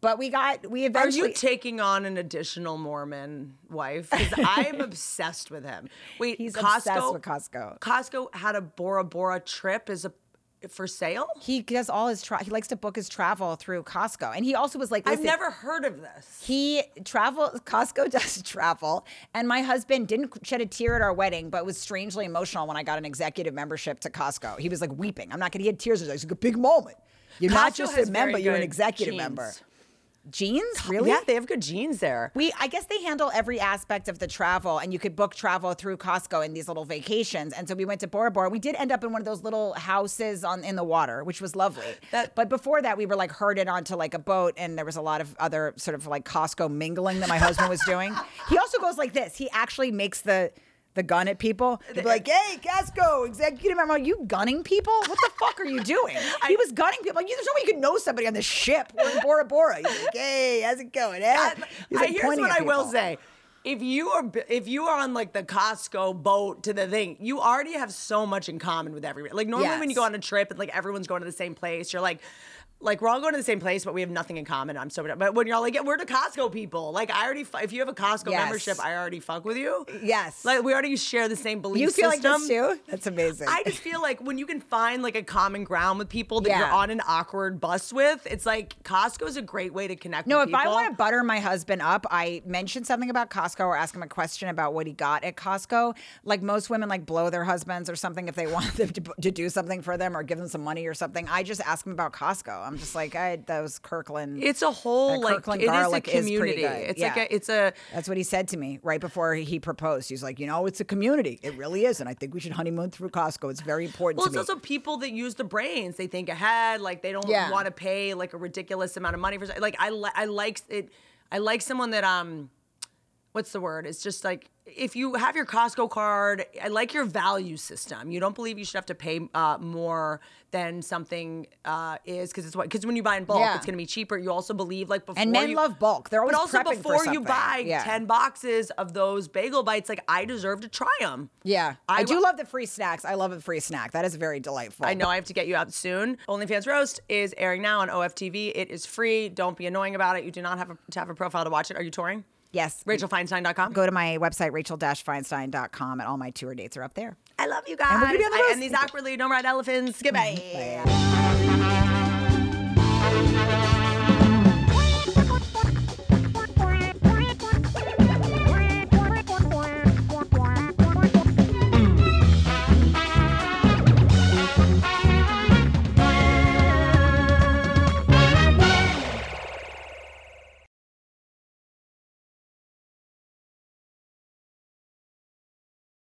But we got we Are eventually. you taking on an additional Mormon wife? Because I'm obsessed with him. Wait, He's Costco, obsessed with Costco. Costco had a Bora Bora trip as a for sale. he does all his tra- he likes to book his travel through Costco, and he also was like, I've never heard of this. He travel Costco does travel, and my husband didn't shed a tear at our wedding, but was strangely emotional when I got an executive membership to Costco. He was like weeping. I'm not gonna. He had tears. It was like a big moment. You're not just a member; you're an executive jeans. member. Jeans, really? Yeah, they have good jeans there. We, I guess they handle every aspect of the travel, and you could book travel through Costco in these little vacations. And so we went to Bora Bora. We did end up in one of those little houses on in the water, which was lovely. That- but before that, we were like herded onto like a boat, and there was a lot of other sort of like Costco mingling that my husband was doing. He also goes like this. He actually makes the. The gun at people. They'd be like, "Hey, Costco, executive member, are you gunning people? What the fuck are you doing?" he was gunning people. Like, there's no way you could know somebody on the ship. We're in Bora Bora. He's like, "Hey, how's it going?" Eh? He's, like, here's what I will say. If you are if you are on like the Costco boat to the thing, you already have so much in common with everybody. Like normally when you go on a trip and like everyone's going to the same place, you're like like we're all going to the same place, but we have nothing in common. I'm so but when you're all like, yeah, we're the Costco people. Like I already, if you have a Costco Yes. membership, I already fuck with you. Yes. Like we already share the same belief You feel system. like this too? That's amazing. I just feel like when you can find like a common ground with people that you're on an awkward bus with, it's like Costco is a great way to connect no, if I want to butter my husband up, I mention something about Costco or ask him a question about what he got at Costco. Like most women, like blow their husbands or something if they want them to, to do something for them or give them some money or something. I just ask him about Costco. I'm just like, I those Kirkland. It's a whole that like Kirkland it is a garlic is pretty community. good. It's Yeah. like a, it's a That's what he said to me right before he proposed. He's like, you know, it's a community. It really is, and I think we should honeymoon through Costco. It's very important well, it's me. also people that use the brains. They think ahead. Like they don't Yeah. want to pay like a ridiculous amount of money for. Like I li- I like it. I like someone that um, what's the word? It's just like if you have your Costco card, I like your value system. You don't believe you should have to pay uh, more than something uh, is because it's what because when you buy in bulk, Yeah. it's going to be cheaper. You also believe like before And men you- love bulk. They're always but also before you buy Yeah. ten boxes of those bagel bites, like I deserve to try them. yeah, I, I do wa- love the free snacks. I love a free snack. That is very delightful. I know I have to get you out soon. OnlyFans Roast is airing now on OFTV. It is free. Don't be annoying about it. You do not have a, to have a profile to watch it. Are you touring? Yes. RachelFeinstein.com. Go to my website, rachel-feinstein.com, and all my tour dates are up there. I love you guys. And we're gonna be I end these awkwardly. Don't ride elephants. Goodbye. Mm,